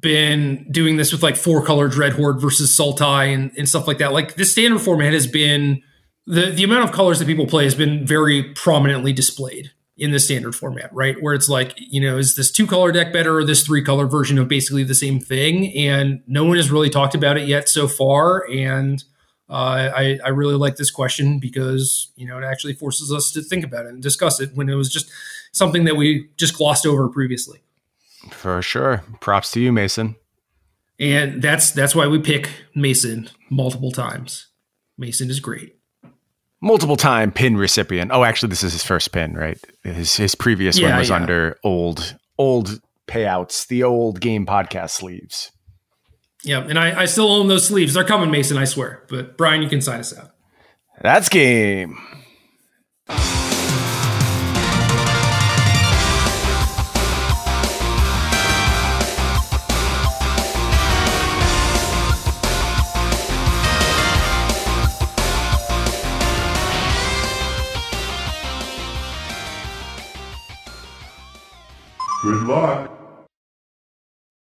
been doing this with like four color Dreadhorde versus Sultai and, and stuff like that. Like this standard format has been the the amount of colors that people play has been very prominently displayed in the standard format, right? Where it's like, you know, is this two color deck better or this three color version of basically the same thing? And no one has really talked about it yet so far. And uh, I, I really like this question because, you know, it actually forces us to think about it and discuss it when it was just something that we just glossed over previously. For sure. Props to you, Mason. And that's that's why we pick Mason multiple times. Mason is great. Multiple time pin recipient. Oh, actually, this is his first pin, right? His his previous Yeah, one was yeah. under old old payouts, the old game podcast sleeves. Yeah, and I, I still own those sleeves. They're coming, Mason, I swear. But Brian, you can sign us out. That's game. Good luck.